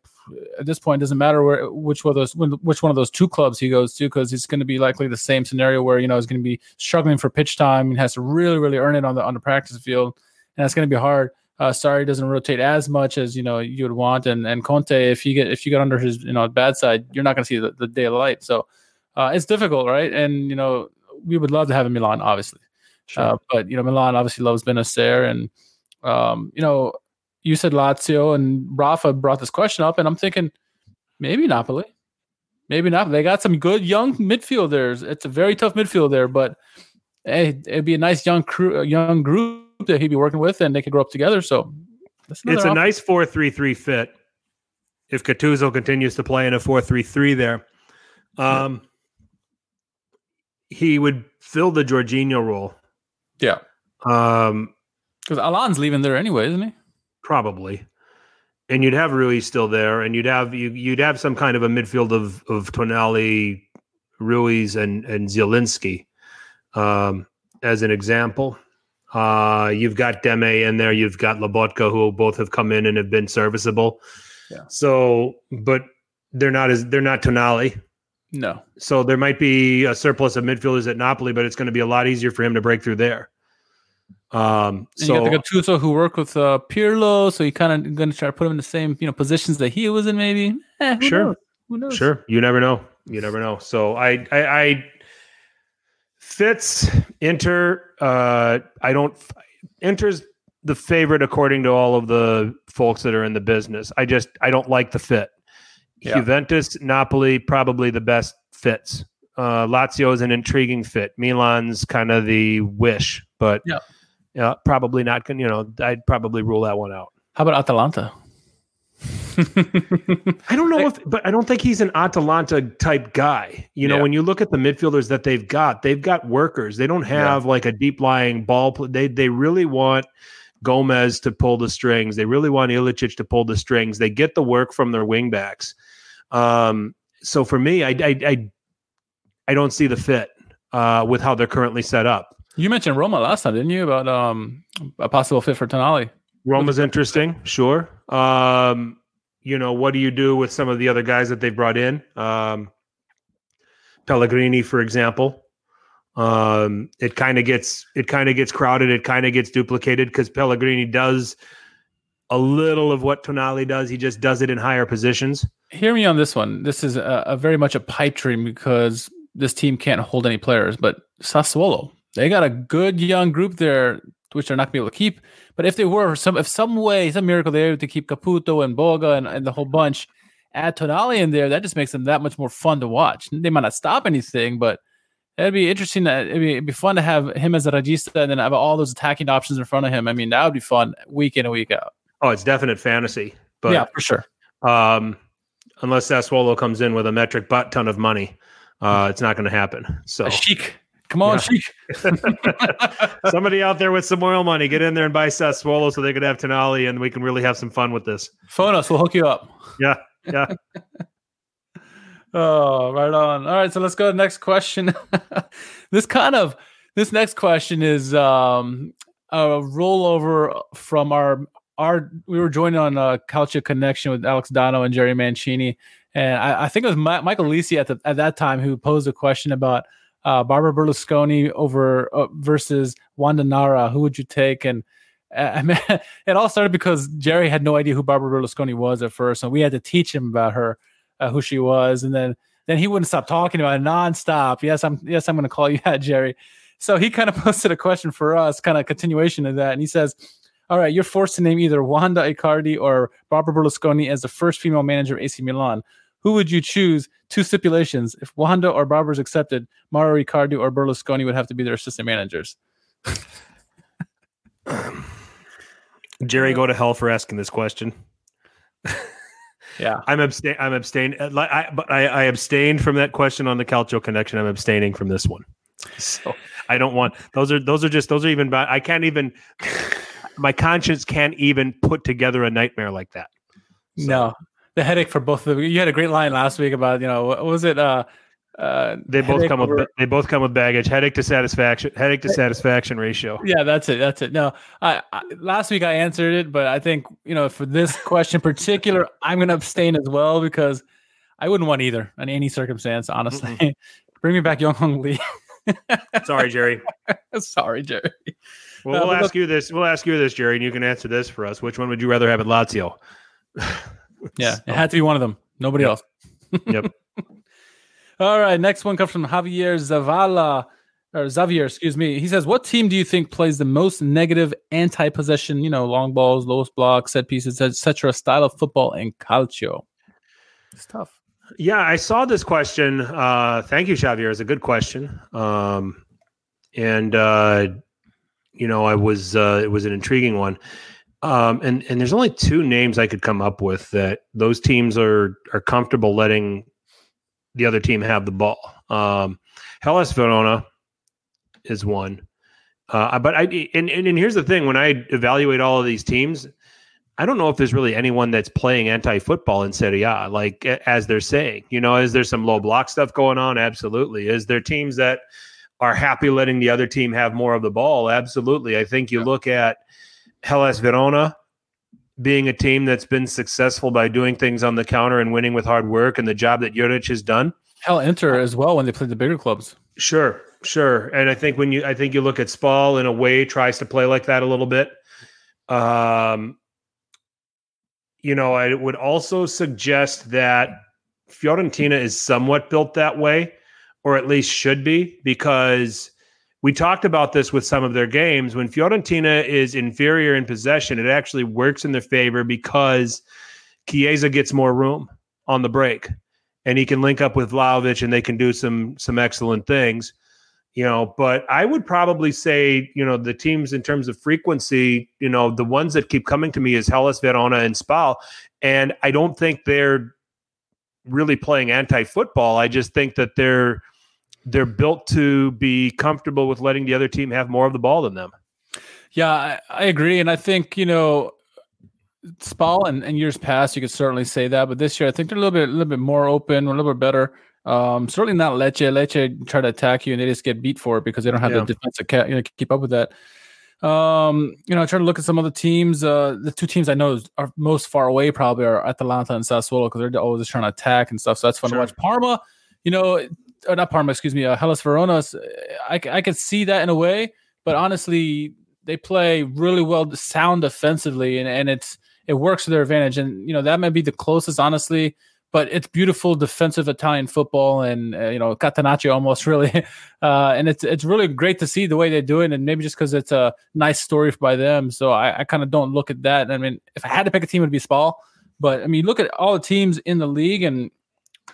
Speaker 2: at this point, it doesn't matter where which one of those which one of those two clubs he goes to because it's going to be likely the same scenario where you know he's going to be struggling for pitch time and has to really really earn it on the on the practice field, and that's going to be hard uh, Sarri doesn't rotate as much as you know you would want, and and Conte, if you get if you get under his you know bad side, you're not going to see the, the day of light. So uh, it's difficult, right? And you know we would love to have a Milan, obviously, sure. uh, but you know Milan obviously loves Bennacer, and um, you know you said Lazio, and Rafa brought this question up, and I'm thinking maybe Napoli, maybe not. They got some good young midfielders. It's a very tough midfield there, but hey, it'd be a nice young crew, young group that he'd be working with, and they could grow up together. So
Speaker 1: it's a option. nice four three three fit. If Gattuso continues to play in a four three three there, um, yeah. he would fill the Jorginho role.
Speaker 2: Yeah, um, because Allan's leaving there anyway, isn't he?
Speaker 1: Probably. And you'd have Rui still there, and you'd have you you'd have some kind of a midfield of of Tonali, Ruiz, and and Zielinski, um, as an example. Uh, you've got Demme in there. You've got Lobotka, who both have come in and have been serviceable. Yeah. So, but they're not as they're not Tonali.
Speaker 2: No.
Speaker 1: So there might be a surplus of midfielders at Napoli, but it's going to be a lot easier for him to break through there. Um,
Speaker 2: And
Speaker 1: so
Speaker 2: you got the Gattuso who worked with uh, Pirlo, so you kind of going to try to put him in the same you know positions that he was in, maybe. Eh,
Speaker 1: Sure.
Speaker 2: knows? Who knows?
Speaker 1: Sure, you never know. You never know. So I, I, I Fitz Inter. Uh, I don't. enters the favorite according to all of the folks that are in the business. I just I don't like the fit.
Speaker 2: Yeah.
Speaker 1: Juventus, Napoli, probably the best fits. Uh, Lazio is an intriguing fit. Milan's kind of the wish, but
Speaker 2: Yeah.
Speaker 1: yeah, probably not. Going. You know, I'd probably rule that one out.
Speaker 2: How about Atalanta?
Speaker 1: I don't know if, but I don't think he's an Atalanta type guy. You know,
Speaker 2: Yeah.
Speaker 1: when you look at the midfielders that they've got, they've got workers. They don't have like a deep lying ball. They they really want Gomez to pull the strings. They really want Ilicic to pull the strings. They get the work from their wingbacks. Um, so for me, I I I, I don't see the fit uh, with how they're currently set up.
Speaker 2: you mentioned Roma last time, didn't you? About um, a possible fit for Tonali.
Speaker 1: Roma's interesting, sure. Um, you know, what do you do with some of the other guys that they've brought in? Um, Pellegrini, for example. Um, it kind of gets it kind of gets crowded. It kind of gets duplicated because Pellegrini does a little of what Tonali does. He just does it in higher positions.
Speaker 2: Hear me on this one. This is a, a very much a pipe dream because this team can't hold any players. But Sassuolo, they got a good young group there, which they're not gonna be able to keep. But if they were some, if some way, some miracle, they're able to keep Caputo and Boga and, and the whole bunch, add Tonali in there, that just makes them that much more fun to watch. They might not stop anything, but it'd be interesting. That it'd be, it'd be fun to have him as a regista and then have all those attacking options in front of him. I mean, that would be fun week in and week out.
Speaker 1: Oh, it's definite fantasy, but
Speaker 2: yeah, for sure.
Speaker 1: um, unless Sassuolo comes in with a metric butt ton of money, uh, it's not going to happen. So
Speaker 2: A chic. Come on,
Speaker 1: Yeah. Somebody out there with some oil money, get in there and buy Sassuolo so they could have Tonali and we can really have some fun with this.
Speaker 2: Phone us. We'll hook you up.
Speaker 1: Yeah, yeah.
Speaker 2: Oh, right on. All right, so let's go to the next question. this kind of this next question is um a rollover from our our we were joined on a Calcio Connection with Alex Dono and Jerry Mancini, and I, I think it was Mi- Michael Lisi at the at that time who posed a question about uh, Barbara Berlusconi over uh, versus Wanda Nara. Who would you take? And uh, I mean, it all started because Jerry had no idea who Barbara Berlusconi was at first, and we had to teach him about her, uh, who she was, and then then he wouldn't stop talking about it nonstop. Yes, I'm yes, I'm going to call you that, Jerry. So he kind of posted a question for us, kind of continuation of that, and he says, "All right, you're forced to name either Wanda Icardi or Barbara Berlusconi as the first female manager of AC Milan. Who would you choose? Two stipulations: if Wanda or Barber's accepted, Mauro Icardi or Berlusconi would have to be their assistant managers."
Speaker 1: Jerry, go to hell for asking this question.
Speaker 2: Yeah.
Speaker 1: I'm abstain. I'm abstain. I, but I, I abstained from that question on the Calcio connection. I'm abstaining from this one. So I don't want those are those are just those are even bad. I can't even. My conscience can't even put together a nightmare like that. So-
Speaker 2: No, the headache for both of you. You had a great line last week about you know what was it? Uh, uh,
Speaker 1: They both
Speaker 2: headache
Speaker 1: come with
Speaker 2: over-
Speaker 1: they both come with baggage. Headache to satisfaction. Headache to satisfaction ratio.
Speaker 2: Yeah, that's it. That's it. No, I, I last week I answered it, but I think you know for this question in particular, I'm going to abstain as well because I wouldn't want either in any circumstance. Honestly, bring me back Yonghong Li.
Speaker 1: Sorry, Jerry.
Speaker 2: Sorry, Jerry.
Speaker 1: Well,
Speaker 2: Uh,
Speaker 1: we'll ask
Speaker 2: look-
Speaker 1: you this. We'll ask you this, Jerry, and you can answer this for us. Which one would you rather have at Lazio?
Speaker 2: Yeah, it had to be one of them. Nobody
Speaker 1: Yep.
Speaker 2: else.
Speaker 1: Yep.
Speaker 2: All right, next one comes from Javier Zavala or Xavier, excuse me. He says, "What team do you think plays the most negative anti-possession, you know, long balls, lowest blocks, set pieces, etc. style of football in calcio?" It's tough.
Speaker 1: Yeah, I saw this question. Uh, thank you, Xavier. It's a good question. Um, and uh, you know, I was uh, it was an intriguing one. Um, and and there's only two names I could come up with that those teams are are comfortable letting the other team have the ball. Um, Hellas Verona is one. Uh, but I and, and and here's the thing: when I evaluate all of these teams, I don't know if there's really anyone that's playing anti-football in Serie A, like as they're saying. You know, is there some low block stuff going on? Absolutely. Is there teams that are happy letting the other team have more of the ball? Absolutely. I think you look at Hellas Verona being a team that's been successful by doing things on the counter and winning with hard work, and the job that Juric has done.
Speaker 2: Hell, Inter as well when they played the bigger clubs.
Speaker 1: Sure, sure. And I think when you, I think you look at Spal in a way tries to play like that a little bit. Um, you know, I would also suggest that Fiorentina is somewhat built that way, or at least should be, because we talked about this with some of their games. When Fiorentina is inferior in possession, it actually works in their favor because Chiesa gets more room on the break and he can link up with Vlahovic and they can do some some excellent things. You know, but I would probably say, you know, the teams in terms of frequency, you know, the ones that keep coming to me is Hellas Verona and Spal. And I don't think they're really playing anti-football. I just think that they're they're built to be comfortable with letting the other team have more of the ball than them.
Speaker 2: Yeah, I, I agree, and I think you know, Spal and, and years past, you could certainly say that, but this year I think they're a little bit a little bit more open, a little bit better. Um, certainly not Lecce. Lecce try to attack you and they just get beat for it because they don't have yeah. the defensive ca- you know keep up with that. Um, you know, I try to look at some other teams. Uh, the two teams I know are most far away probably are Atalanta and Sassuolo because they're always trying to attack and stuff. So that's fun sure. to watch. Parma, you know, or not Parma, excuse me, uh, Hellas Verona. I, I could see that in a way, but honestly, they play really well, sound defensively, and, and it's it works to their advantage. And you know that might be the closest, honestly. But it's beautiful defensive Italian football, and uh, you know Catenaccio almost really, uh, and it's it's really great to see the way they do it, and maybe just because it's a nice story by them. So I, I kind of don't look at that. I mean, if I had to pick a team, it would be Spal. But I mean, look at all the teams in the league, and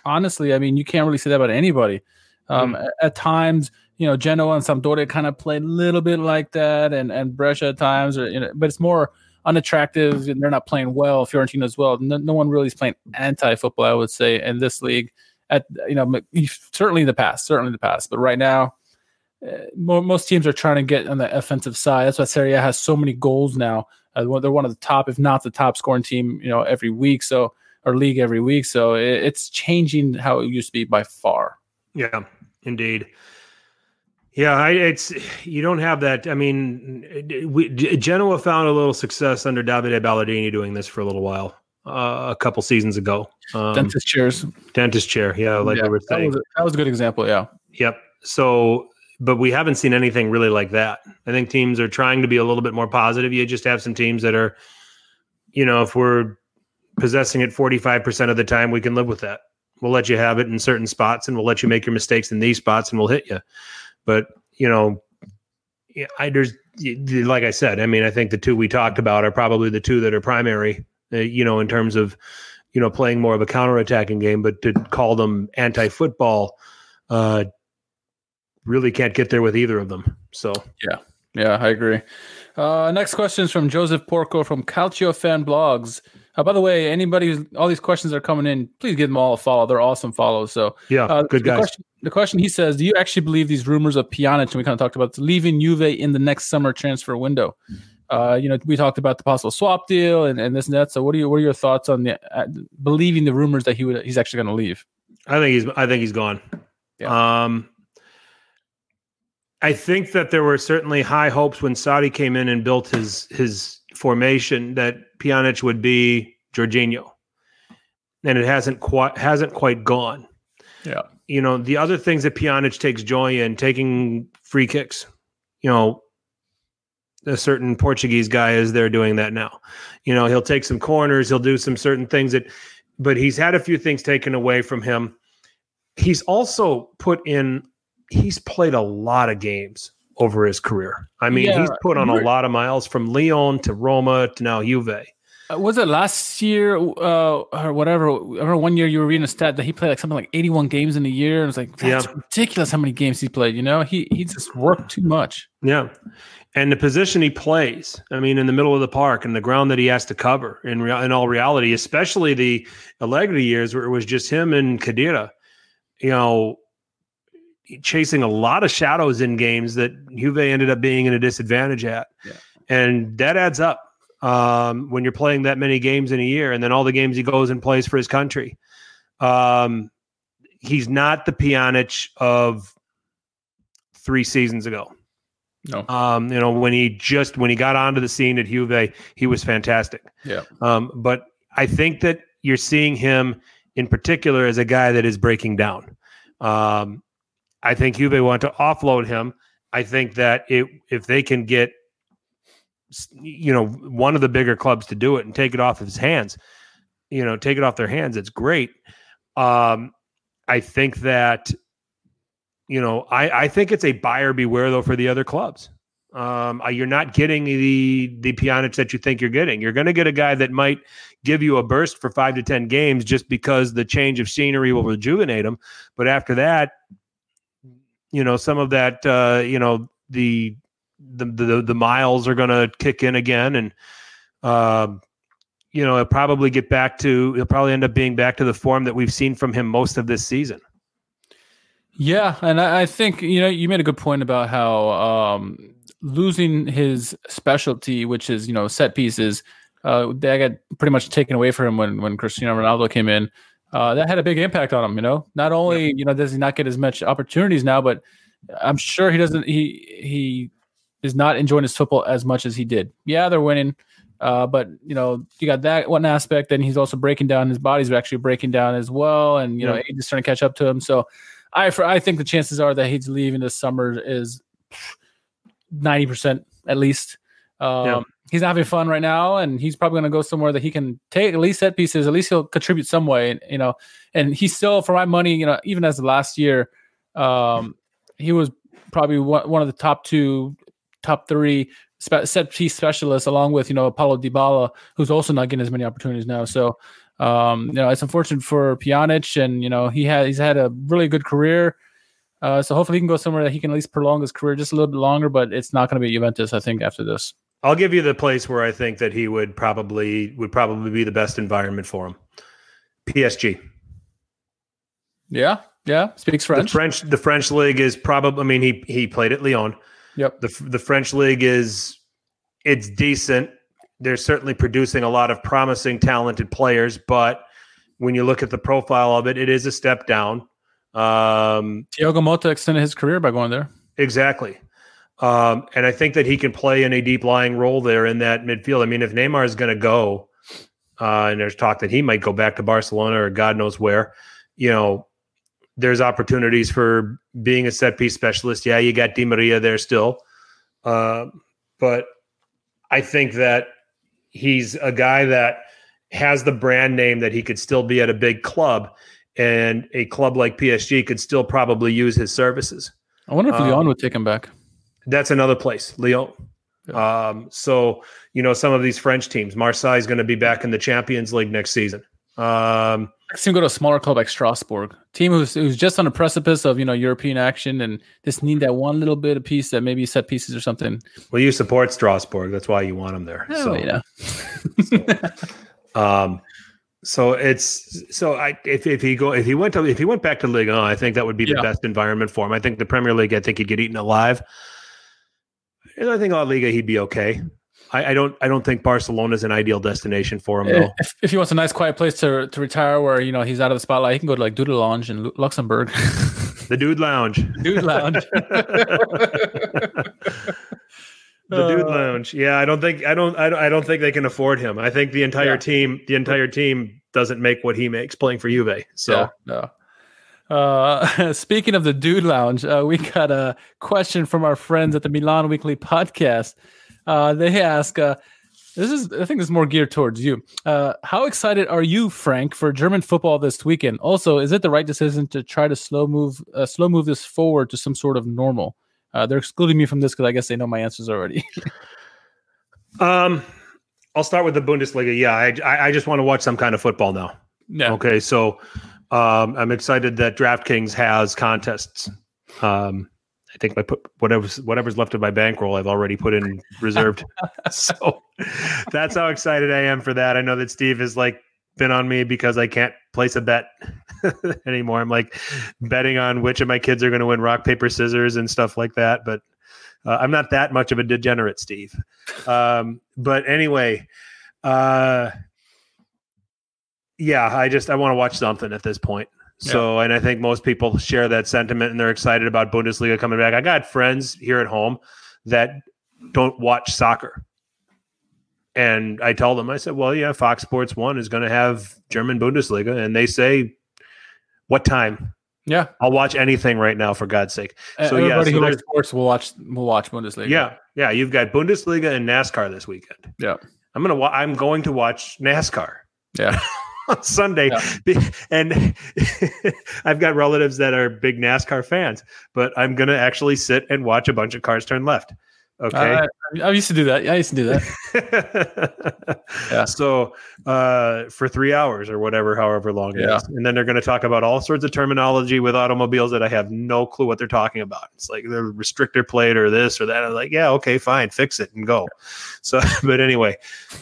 Speaker 2: honestly, I mean, you can't really say that about anybody. Um, mm. At times, you know, Genoa and Sampdoria kind of play a little bit like that, and and Brescia at times, or you know, but it's more unattractive, and they're not playing well. Fiorentina as well. No, no one really is playing anti-football, I would say, in this league. At you know, certainly in the past, certainly in the past, but right now. Uh, most teams are trying to get on the offensive side. That's why Serie A has so many goals now. Uh, they're one of the top, if not the top scoring team, you know, every week. So or league every week. So it's changing how it used to be by far.
Speaker 1: Yeah, indeed. Yeah, I, it's you don't have that. I mean, we, Genoa found a little success under Davide Ballardini doing this for a little while, uh, a couple seasons ago.
Speaker 2: Um, dentist chairs,
Speaker 1: dentist chair. Yeah, like yeah,
Speaker 2: were saying. That was, a, that was a good example. Yeah.
Speaker 1: Yep. So, but we haven't seen anything really like that. I think teams are trying to be a little bit more positive. You just have some teams that are, you know, if we're possessing it 45% of the time, we can live with that. We'll let you have it in certain spots and we'll let you make your mistakes in these spots and we'll hit you. But, you know, I, there's, like I said, I mean, I think the two we talked about are probably the two that are primary, uh, you know, in terms of, you know, playing more of a counter-attacking game, but to call them anti-football, uh, really can't get there with either of them. So,
Speaker 2: yeah, yeah, I agree. Uh, next question is from Joseph Porco from Calcio Fan Blogs. Uh, by the way, anybody, who's all these questions are coming in. Please give them all a follow. They're awesome follows. So
Speaker 1: yeah, uh, good
Speaker 2: the
Speaker 1: guys.
Speaker 2: Question, the question he says: Do you actually believe these rumors of Pjanic, and we kind of talked about leaving Juve in the next summer transfer window? Uh, you know, we talked about the possible swap deal and, and this and that. So, what are your what are your thoughts on the uh, believing the rumors that he would he's actually going to leave?
Speaker 1: I think he's I think he's gone. Yeah. Um, I think that there were certainly high hopes when Sarri came in and built his his formation that Pjanic would be Jorginho, and it hasn't quite hasn't quite gone.
Speaker 2: Yeah,
Speaker 1: you know the other things that Pjanic takes joy in taking free kicks. You know, a certain Portuguese guy is there doing that now. You know, he'll take some corners, he'll do some certain things that, but he's had a few things taken away from him. He's also put in. He's played a lot of games over his career. I mean, yeah, he's put on a lot of miles from Lyon to Roma to now Juve.
Speaker 2: Uh, was it last year uh, or whatever? I remember one year you were reading a stat that he played like something like 81 games in a year. And it's like, that's yeah. ridiculous how many games he played. You know, he, he just worked too much.
Speaker 1: Yeah. And the position he plays, I mean, in the middle of the park and the ground that he has to cover in, rea- in all reality, especially the Allegri years where it was just him and Khedira, you know, chasing a lot of shadows in games that Juve ended up being in a disadvantage at. Yeah. And that adds up um, when you're playing that many games in a year, and then all the games he goes and plays for his country. Um, he's not the Pjanic of three seasons ago.
Speaker 2: No,
Speaker 1: um, you know when he just when he got onto the scene at Juve, he was fantastic.
Speaker 2: Yeah,
Speaker 1: um, but I think that you're seeing him in particular as a guy that is breaking down. Um, I think Juve want to offload him. I think that it, if they can get, you know, one of the bigger clubs to do it and take it off his hands, you know, take it off their hands, it's great. Um, I think that, you know, I, I think it's a buyer beware though for the other clubs. Um, you're not getting the the Pjanic that you think you're getting. You're going to get a guy that might give you a burst for five to ten games just because the change of scenery will rejuvenate him. But after that, you know, some of that, uh, you know, the the the, the miles are going to kick in again, and um, you know, he'll probably get back to. He'll probably end up being back to the form that we've seen from him most of this season.
Speaker 2: Yeah, and I, I think you know you made a good point about how um, losing his specialty, which is you know set pieces, uh, that got pretty much taken away from him when when Cristiano Ronaldo came in. Uh, that had a big impact on him. You know, not only you know does he not get as much opportunities now, but I'm sure he doesn't. He he is not enjoying his football as much as he did. Yeah, they're winning. Uh, but you know, you got that one aspect. Then he's also breaking down. His body's actually breaking down as well, and you know, age is starting to catch up to him. So, I for, I think the chances are that he's leaving this summer is ninety percent at least. Um, yeah. He's not having fun right now, and he's probably going to go somewhere that he can take at least set pieces. At least he'll contribute some way, you know. And he's still, for my money, you know, even as the last year, um, he was probably one of the top two, top three set piece specialists, along with you know Paulo Dybala, who's also not getting as many opportunities now. So, um, you know, it's unfortunate for Pjanic, and you know he had he's had a really good career. Uh, so hopefully he can go somewhere that he can at least prolong his career just a little bit longer, but it's not going to be Juventus, I think, after this.
Speaker 1: I'll give you the place where I think that he would probably would probably be the best environment for him. PSG.
Speaker 2: Yeah, yeah, speaks French.
Speaker 1: The French, the French league is probably. I mean, he he played at Lyon.
Speaker 2: Yep.
Speaker 1: The the French league is it's decent. They're certainly producing a lot of promising, talented players, but when you look at the profile of it, it is a step down. Um,
Speaker 2: Thiago Motta extended his career by going there.
Speaker 1: Exactly. Um, and I think that he can play in a deep lying role there in that midfield. I mean, if Neymar is going to go, uh, and there's talk that he might go back to Barcelona or God knows where, you know, there's opportunities for being a set piece specialist. Yeah, you got Di Maria there still. Uh, but I think that he's a guy that has the brand name that he could still be at a big club, and a club like PSG could still probably use his services.
Speaker 2: I wonder if um, Lyon would take him back.
Speaker 1: That's another place, Lyon. Yeah. Um, so you know, some of these French teams, Marseille is going to be back in the Champions League next season. Um,
Speaker 2: I see him go to a smaller club like Strasbourg, team who's who's just on the precipice of you know European action and just need that one little bit of piece that maybe set pieces or something.
Speaker 1: Well, you support Strasbourg, that's why you want them there.
Speaker 2: Oh, so yeah.
Speaker 1: so, um, so it's so I if, if he go if he went to if he went back to Ligue 1, I think that would be the yeah. best environment for him. I think the Premier League, I think he'd get eaten alive. And I think La Liga he'd be okay. I, I, don't. I don't think Barcelona is an ideal destination for him. Though,
Speaker 2: if, if, he wants a nice, quiet place to to retire, where you know he's out of the spotlight, he can go to like Dudelange in Luxembourg.
Speaker 1: the
Speaker 2: Dudelange. Dudelange.
Speaker 1: the Dude uh, Lounge. Yeah, I don't think. I don't. I don't, I don't think they can afford him. I think the entire yeah. team. The entire team doesn't make what he makes playing for Juve. So
Speaker 2: yeah, no. Uh, speaking of the Dudelange, uh, we got a question from our friends at the Milan Weekly Podcast. Uh, they ask, uh, this is, I think this is more geared towards you. Uh, how excited are you, Frank, for German football this weekend? Also, is it the right decision to try to slow move, uh, slow move this forward to some sort of normal? Uh, they're excluding me from this because I guess they know my answers already.
Speaker 1: um, I'll start with the Bundesliga. Yeah, I, I, I just want to watch some kind of football now.
Speaker 2: Yeah.
Speaker 1: Okay, so um, I'm excited that DraftKings has contests. Um, I think my put whatever's whatever's left of my bankroll, I've already put in reserved. so that's how excited I am for that. I know that Steve has like been on me because I can't place a bet anymore. I'm like betting on which of my kids are going to win rock paper scissors and stuff like that. But uh, I'm not that much of a degenerate, Steve. Um, but anyway, uh, yeah, I just I want to watch something at this point. So, yeah. and I think most people share that sentiment and they're excited about Bundesliga coming back. I got friends here at home that don't watch soccer. And I tell them, I said, well, yeah, Fox Sports 1 is going to have German Bundesliga. And they say, what time?
Speaker 2: Yeah,
Speaker 1: I'll watch anything right now for God's sake. So, yeah,
Speaker 2: everybody
Speaker 1: so
Speaker 2: who likes sports will watch will watch Bundesliga.
Speaker 1: Yeah, yeah. You've got Bundesliga and NASCAR this weekend.
Speaker 2: Yeah.
Speaker 1: I'm gonna. Wa- I'm going to watch NASCAR
Speaker 2: yeah.
Speaker 1: on Sunday, Be- and I've got relatives that are big NASCAR fans. But I'm gonna actually sit and watch a bunch of cars turn left. Okay.
Speaker 2: I, I used to do that. Yeah, I used to do that. Yeah.
Speaker 1: So uh, for three hours or whatever, however long it is,
Speaker 2: Yeah.
Speaker 1: and then they're going to talk about all sorts of terminology with automobiles that I have no clue what they're talking about. It's like the restrictor plate or this or that. I'm like, yeah, okay, fine, fix it and go. So, but anyway,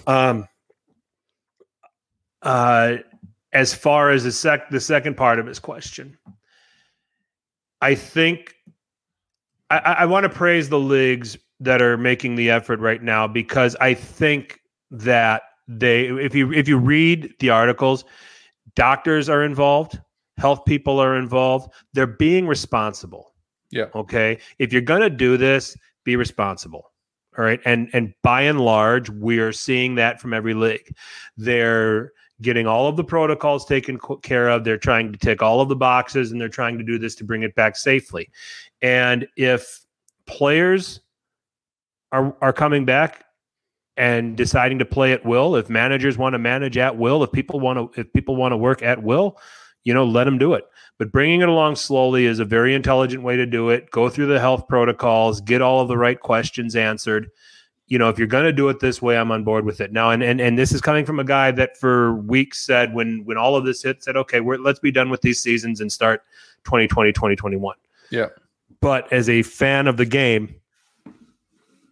Speaker 1: um, uh, as far as the sec, the second part of his question, I think I, I want to praise the leagues that are making the effort right now because I think that they if you if you read the articles, doctors are involved, health people are involved. They're being responsible.
Speaker 2: Yeah.
Speaker 1: Okay. If you're gonna do this, be responsible. All right. And and by and large, we are seeing that from every league. They're getting all of the protocols taken care of. They're trying to tick all of the boxes and they're trying to do this to bring it back safely. And if players are are coming back and deciding to play at will, if managers want to manage at will, if people want to if people want to work at will, you know, let them do it. But bringing it along slowly is a very intelligent way to do it. Go through the health protocols, get all of the right questions answered. You know, if you're going to do it this way, I'm on board with it now. And and and this is coming from a guy that for weeks said when when all of this hit said, okay, we're let's be done with these seasons and start 2020 2021.
Speaker 2: Yeah.
Speaker 1: But as a fan of the game,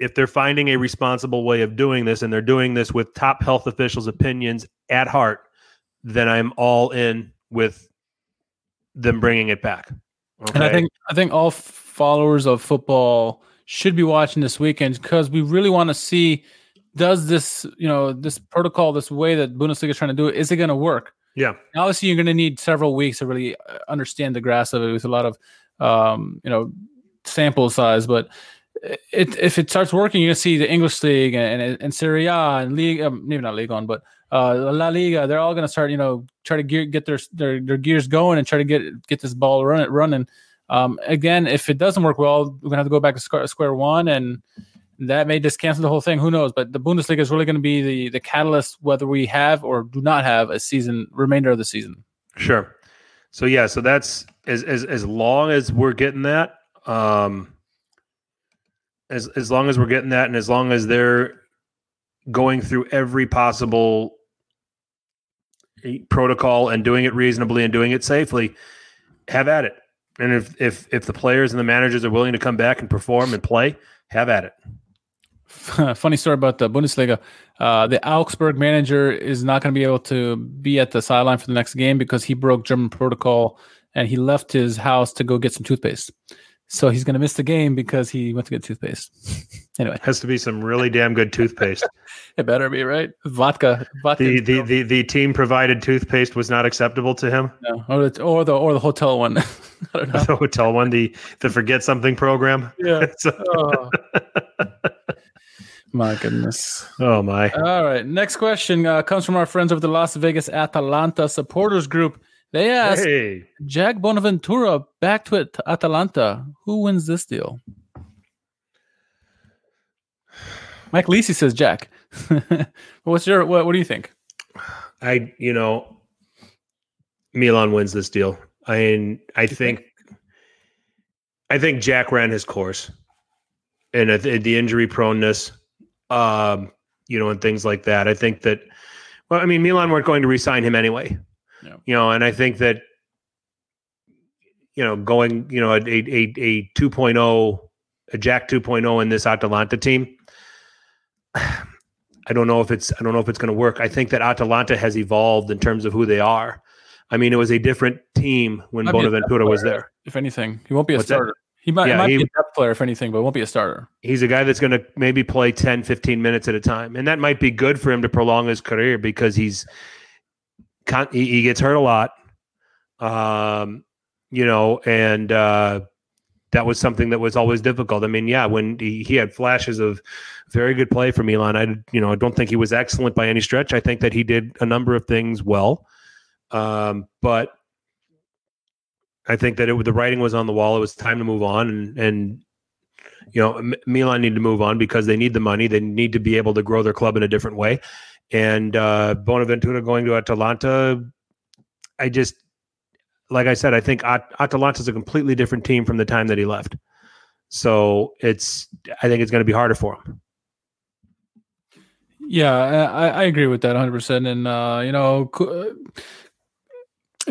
Speaker 1: if they're finding a responsible way of doing this and they're doing this with top health officials' opinions at heart, then I'm all in with them bringing it back. Okay?
Speaker 2: And I think I think all followers of football should be watching this weekend because we really want to see does this you know this protocol this way that Bundesliga is trying to do it is it going to work?
Speaker 1: yeah,
Speaker 2: Now, obviously, you're going to need several weeks to really uh, understand the grasp of it with a lot of um, you know sample size, but. It, if it starts working, you're gonna see the English league and and, and Serie A and league, um, maybe not Ligue 1, but uh, La Liga. They're all gonna start, you know, try to gear, get their, their their gears going and try to get get this ball run, running. Um, again, if it doesn't work well, we're gonna have to go back to square, one, and that may just cancel the whole thing. Who knows? But the Bundesliga is really going to be the the catalyst, whether we have or do not have a season remainder of the season.
Speaker 1: sure. So yeah, so that's as as as long as we're getting that, um, as as long as we're getting that, and as long as they're going through every possible protocol and doing it reasonably and doing it safely, have at it. And if if if the players and the managers are willing to come back and perform and play, have at it.
Speaker 2: Funny story about the Bundesliga. Uh, the Augsburg manager is not going to be able to be at the sideline for the next game because he broke German protocol and he left his house to go get some toothpaste. So he's going to miss the game because he went to get toothpaste. anyway,
Speaker 1: Has to be some really damn good toothpaste.
Speaker 2: it better be right. Vodka, vodka,
Speaker 1: the, the the the team provided toothpaste was not acceptable to him.
Speaker 2: no, or the or the or the hotel one. I don't know.
Speaker 1: The hotel one, the the forget something program.
Speaker 2: Yeah.
Speaker 1: So-
Speaker 2: Oh. My goodness.
Speaker 1: oh my.
Speaker 2: All right. Next question uh, comes from our friends of the Las Vegas Atalanta supporters group. They ask
Speaker 1: Hey,
Speaker 2: Jack Bonaventura back to Atalanta. Who wins this deal? Mike Lisi says Jack. What's your what, what do you think?
Speaker 1: I you know, Milan wins this deal. I mean, I think I think Jack ran his course, and the the injury proneness, um, you know, and things like that. I think that. Well, I mean, Milan weren't going to re-sign him anyway.
Speaker 2: Yeah.
Speaker 1: You know, and I think that you know going you know a a a, a 2.0 a Jack 2.0 in this Atalanta team. I don't know if it's I don't know if it's going to work. I think that Atalanta has evolved in terms of who they are. I mean, it was a different team when
Speaker 2: Might
Speaker 1: Bonaventura was there.
Speaker 2: If anything, he won't be a
Speaker 1: What's that?
Speaker 2: starter. He might,
Speaker 1: Yeah,
Speaker 2: he might
Speaker 1: he-
Speaker 2: be a depth player if anything, but won't be a starter.
Speaker 1: He's a guy that's going to maybe play 10, 15 minutes at a time. And that might be good for him to prolong his career because he's con- he, gets hurt a lot. Um, you know, and uh that was something that was always difficult. I mean, yeah, when he, he had flashes of very good play from Milan, I you know I don't think he was excellent by any stretch. I think that he did a number of things well, um, but I think that it the writing was on the wall. It was time to move on, and and you know M- Milan need to move on because they need the money. They need to be able to grow their club in a different way. And uh, Bonaventura going to Atalanta, I just like I said, I think At- Atalanta is a completely different team from the time that he left. So it's I think it's going to be harder for him.
Speaker 2: Yeah, I, I agree with that 100. percent And uh, you know,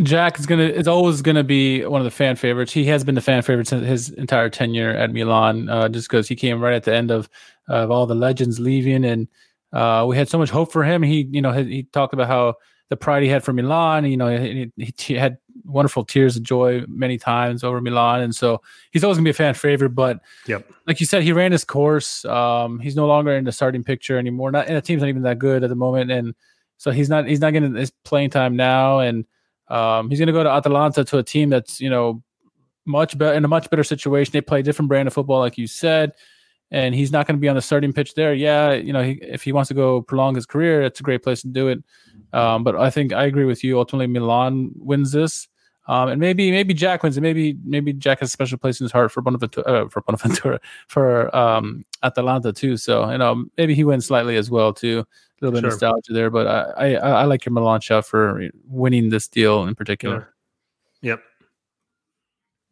Speaker 2: Jack is gonna is always gonna be one of the fan favorites. He has been the fan favorite since his entire tenure at Milan, uh, just because he came right at the end of of all the legends leaving, and uh, we had so much hope for him. He, you know, he, he talked about how the pride he had for Milan. You know, he, he, had wonderful tears of joy many times over Milan, and so he's always gonna be a fan favorite. But
Speaker 1: yep.
Speaker 2: like you said, he ran his course. Um, he's no longer in the starting picture anymore. Not and the team's not even that good at the moment, and so he's not he's not getting his playing time now, and um, he's gonna go to Atalanta to a team that's you know much better in a much better situation. They play a different brand of football, like you said and he's not going to be on the starting pitch there. Yeah, you know, he, if he wants to go prolong his career, it's a great place to do it. Um, but I think I agree with you. Ultimately, Milan wins this, um, and maybe maybe Jack wins it. Maybe maybe Jack has a special place in his heart for Bonaventura, uh, for Bonaventura, for um, Atalanta too. So you know, maybe he wins slightly as well too. A little bit sure. of nostalgia there, but I, I, I like your Milan shot for winning this deal in particular.
Speaker 1: Yep.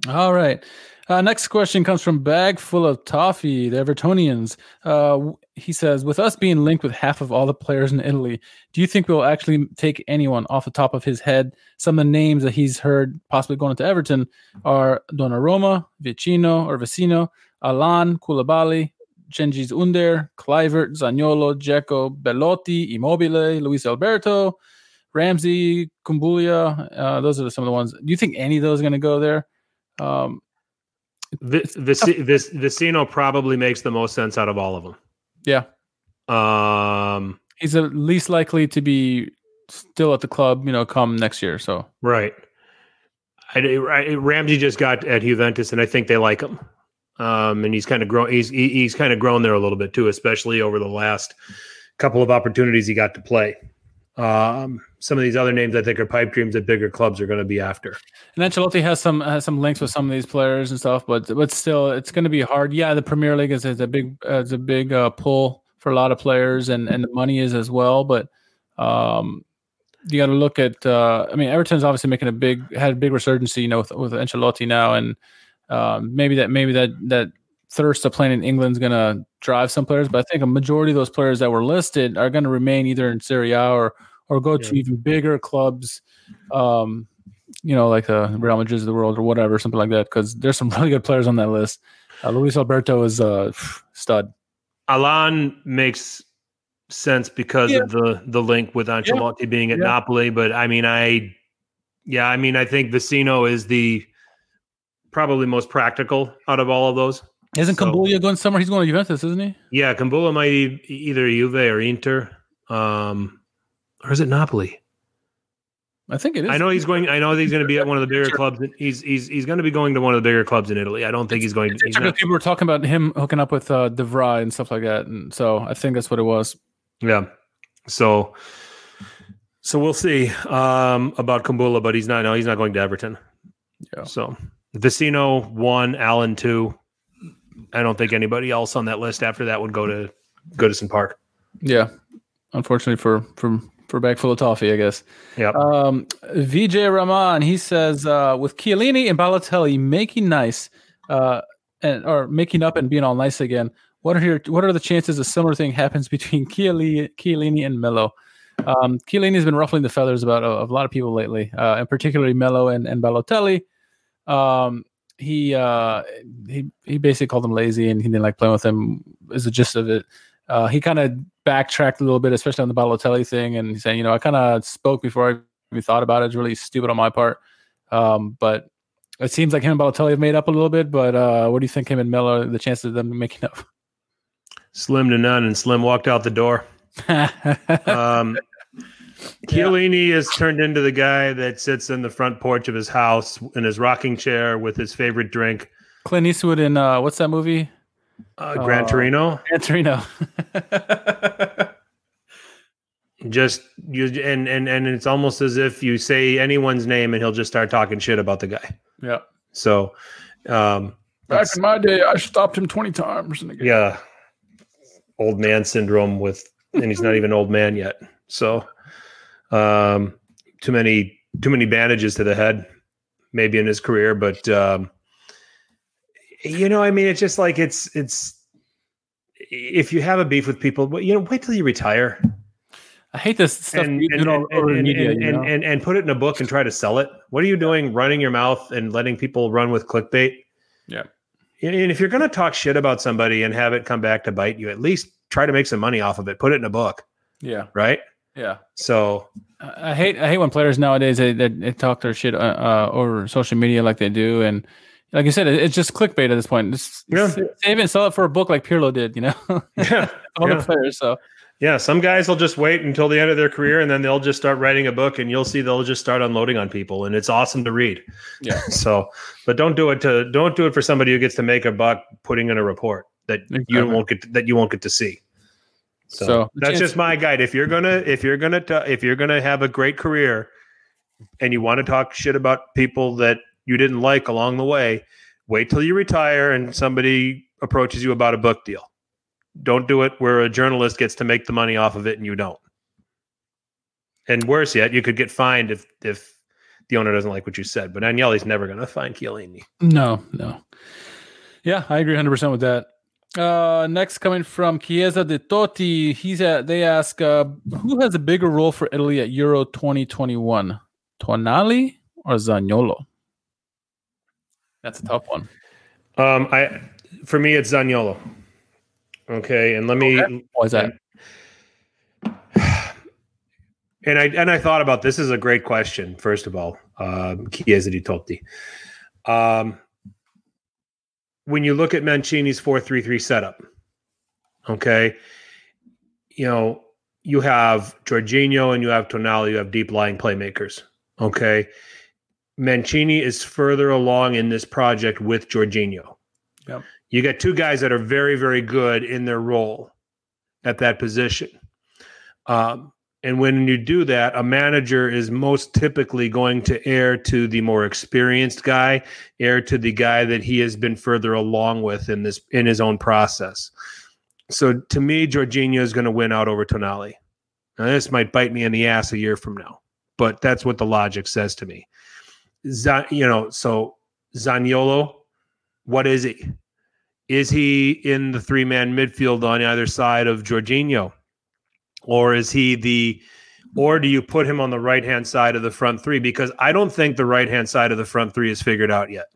Speaker 2: All right. Uh, next question comes from Bag Full of Toffee, the Evertonians. Uh, he says, with us being linked with half of all the players in Italy, do you think we'll actually take anyone off the top of his head? Some of the names that he's heard possibly going into Everton are Donnarumma, Vecino or Vecino, Allan, Koulibaly, Cengiz Under, Kluivert, Zaniolo, Dzeko, Belotti, Immobile, Luis Alberto, Ramsey, Kumbulla. Uh, those are some of the ones. Do you think any of those are going to go there? Um,
Speaker 1: this this this, Vecino probably makes the most sense out of all of them.
Speaker 2: Yeah.
Speaker 1: Um,
Speaker 2: he's at least likely to be still at the club, you know, come next year. So
Speaker 1: right. I, I, Ramsey just got at Juventus, and I think they like him. Um, and he's kind of grown. He's he, he's kind of grown there a little bit too, especially over the last couple of opportunities he got to play. Um, some of these other names I think are pipe dreams that bigger clubs are going to be after.
Speaker 2: And Ancelotti has some has some links with some of these players and stuff, but but still, it's going to be hard. Yeah, the Premier League is, is a big uh, is a big uh, pull for a lot of players, and and the money is as well. But um, you got to look at. Uh, I mean, Everton's obviously making a big had a big resurgence, you know, with, with Ancelotti now, and um, maybe that maybe that that thirst of playing in England is going to drive some players. But I think a majority of those players that were listed are going to remain either in Serie A or or go yeah. to even bigger clubs, um, you know, like the Real Madrid of the world or whatever, something like that. Because there's some really good players on that list. Uh, Luis Alberto is a stud.
Speaker 1: Allan makes sense because yeah. of the the link with Ancelotti yeah. being at Napoli. But I mean, I yeah, I mean, I think Vecino is the probably most practical out of all of those.
Speaker 2: Isn't so, going somewhere? He's going to Juventus, isn't he?
Speaker 1: Yeah, Kumbulla might be either Juve or Inter. Um, or is it Napoli?
Speaker 2: I think it is.
Speaker 1: I know he's going. I know he's going to be at one of the bigger clubs. He's he's he's going to be going to one of the bigger clubs in Italy. I don't think he's going. He's
Speaker 2: not, people were talking about him hooking up with uh, De Vrij and stuff like that, and so I think that's what it was.
Speaker 1: Yeah. So, so we'll see um, about Kumbulla, but he's not. No, he's not going to Everton. Yeah. So Vecino one, Allan two. I don't think anybody else on that list after that would go to Goodison Park.
Speaker 2: Yeah, unfortunately for for for a bag full of toffee, I guess.
Speaker 1: Yeah.
Speaker 2: Um, Vijay Rahman, he says, uh, with Chiellini and Balotelli making nice, uh, and or making up and being all nice again. What are your what are the chances a similar thing happens between Chiellini, Chiellini and Melo? Um, Chiellini has been ruffling the feathers about a, a lot of people lately, uh, and particularly Melo and, and Balotelli. Um, he uh, he he basically called him lazy, and he didn't like playing with him. Is the gist of it. Uh, he kind of backtracked a little bit, especially on the Balotelli thing, and he's saying, you know, I kind of spoke before I even thought about it. It's really stupid on my part, um, but it seems like him and Balotelli have made up a little bit. But uh, what do you think him and Miller, the chances of them making up?
Speaker 1: Slim to none, and Slim walked out the door. um, Chiellini yeah. has turned into the guy that sits in the front porch of his house in his rocking chair with his favorite drink.
Speaker 2: Clint Eastwood in uh, what's that movie?
Speaker 1: Uh, Gran Torino.
Speaker 2: Gran Torino.
Speaker 1: just you and and and it's almost as if you say anyone's name and he'll just start talking shit about the guy.
Speaker 2: Yeah.
Speaker 1: So, um,
Speaker 2: Back in my day, I stopped him 20 times. In the game.
Speaker 1: yeah, old man syndrome with, and he's not even old man yet. So, um, too many too many bandages to the head, maybe in his career. But um, you know, I mean, it's just like it's it's if you have a beef with people, you know, wait till you retire
Speaker 2: I hate this stuff
Speaker 1: and and, and,
Speaker 2: over over
Speaker 1: and,
Speaker 2: media. you know?
Speaker 1: and, and, and put it in a book and try to sell it. What are you doing? Running your mouth and letting people run with clickbait.
Speaker 2: Yeah.
Speaker 1: And if you're going to talk shit about somebody and have it come back to bite you, at least try to make some money off of it. Put it in a book,
Speaker 2: yeah.
Speaker 1: right?
Speaker 2: Yeah.
Speaker 1: So
Speaker 2: I I hate I hate when players nowadays they, they, they talk their shit uh, uh, over social media like they do, and like I said, it, it's just clickbait at this point. Just
Speaker 1: Yeah.
Speaker 2: save and sell it for a book like Pirlo did, you know,
Speaker 1: yeah,
Speaker 2: all
Speaker 1: Yeah.
Speaker 2: the players. So
Speaker 1: yeah. Some guys will just wait until the end of their career and then they'll just start writing a book, and you'll see they'll just start unloading on people, and it's awesome to read.
Speaker 2: Yeah.
Speaker 1: so, but don't do it to don't do it for somebody who gets to make a buck putting in a report that you won't get that you won't get to see. So,
Speaker 2: So,
Speaker 1: that's just my guide. If you're gonna if you're gonna t- if you're gonna have a great career, and you want to talk shit about people that you didn't like along the way, wait till you retire and somebody approaches you about a book deal. Don't do it where a journalist gets to make the money off of it and you don't. And worse yet, you could get fined if if the owner doesn't like what you said. But Agnelli's never going to find Chiellini.
Speaker 2: no, no. Yeah, I agree 100 percent with that. Uh, next coming from Chiesa de Totti, he's at. They ask, uh, who has a bigger role for Italy at Euro 2021, Tonali or Zaniolo? That's a tough one.
Speaker 1: Um, I for me, it's Zaniolo. Okay, and let me
Speaker 2: Why is that?
Speaker 1: And I and I thought about this is a great question. First of all, um, Chiesa di Totti. Um, when you look at Mancini's four three three setup, okay, you know you have Jorginho and you have Tonali. You have deep lying playmakers. Okay, Mancini is further along in this project with Jorginho.
Speaker 2: Yep.
Speaker 1: You got two guys that are very very good in their role at that position. Um, and when you do that, a manager is most typically going to err to the more experienced guy, err to the guy that he has been further along with in this in his own process. So to me, Jorginho is going to win out over Tonali. Now this might bite me in the ass a year from now, but that's what the logic says to me. You know, so Zaniolo, what is he? Is he in the three man midfield on either side of Jorginho? or is he the or do you put him on the right hand side of the front three because i don't think the right hand side of the front three is figured out yet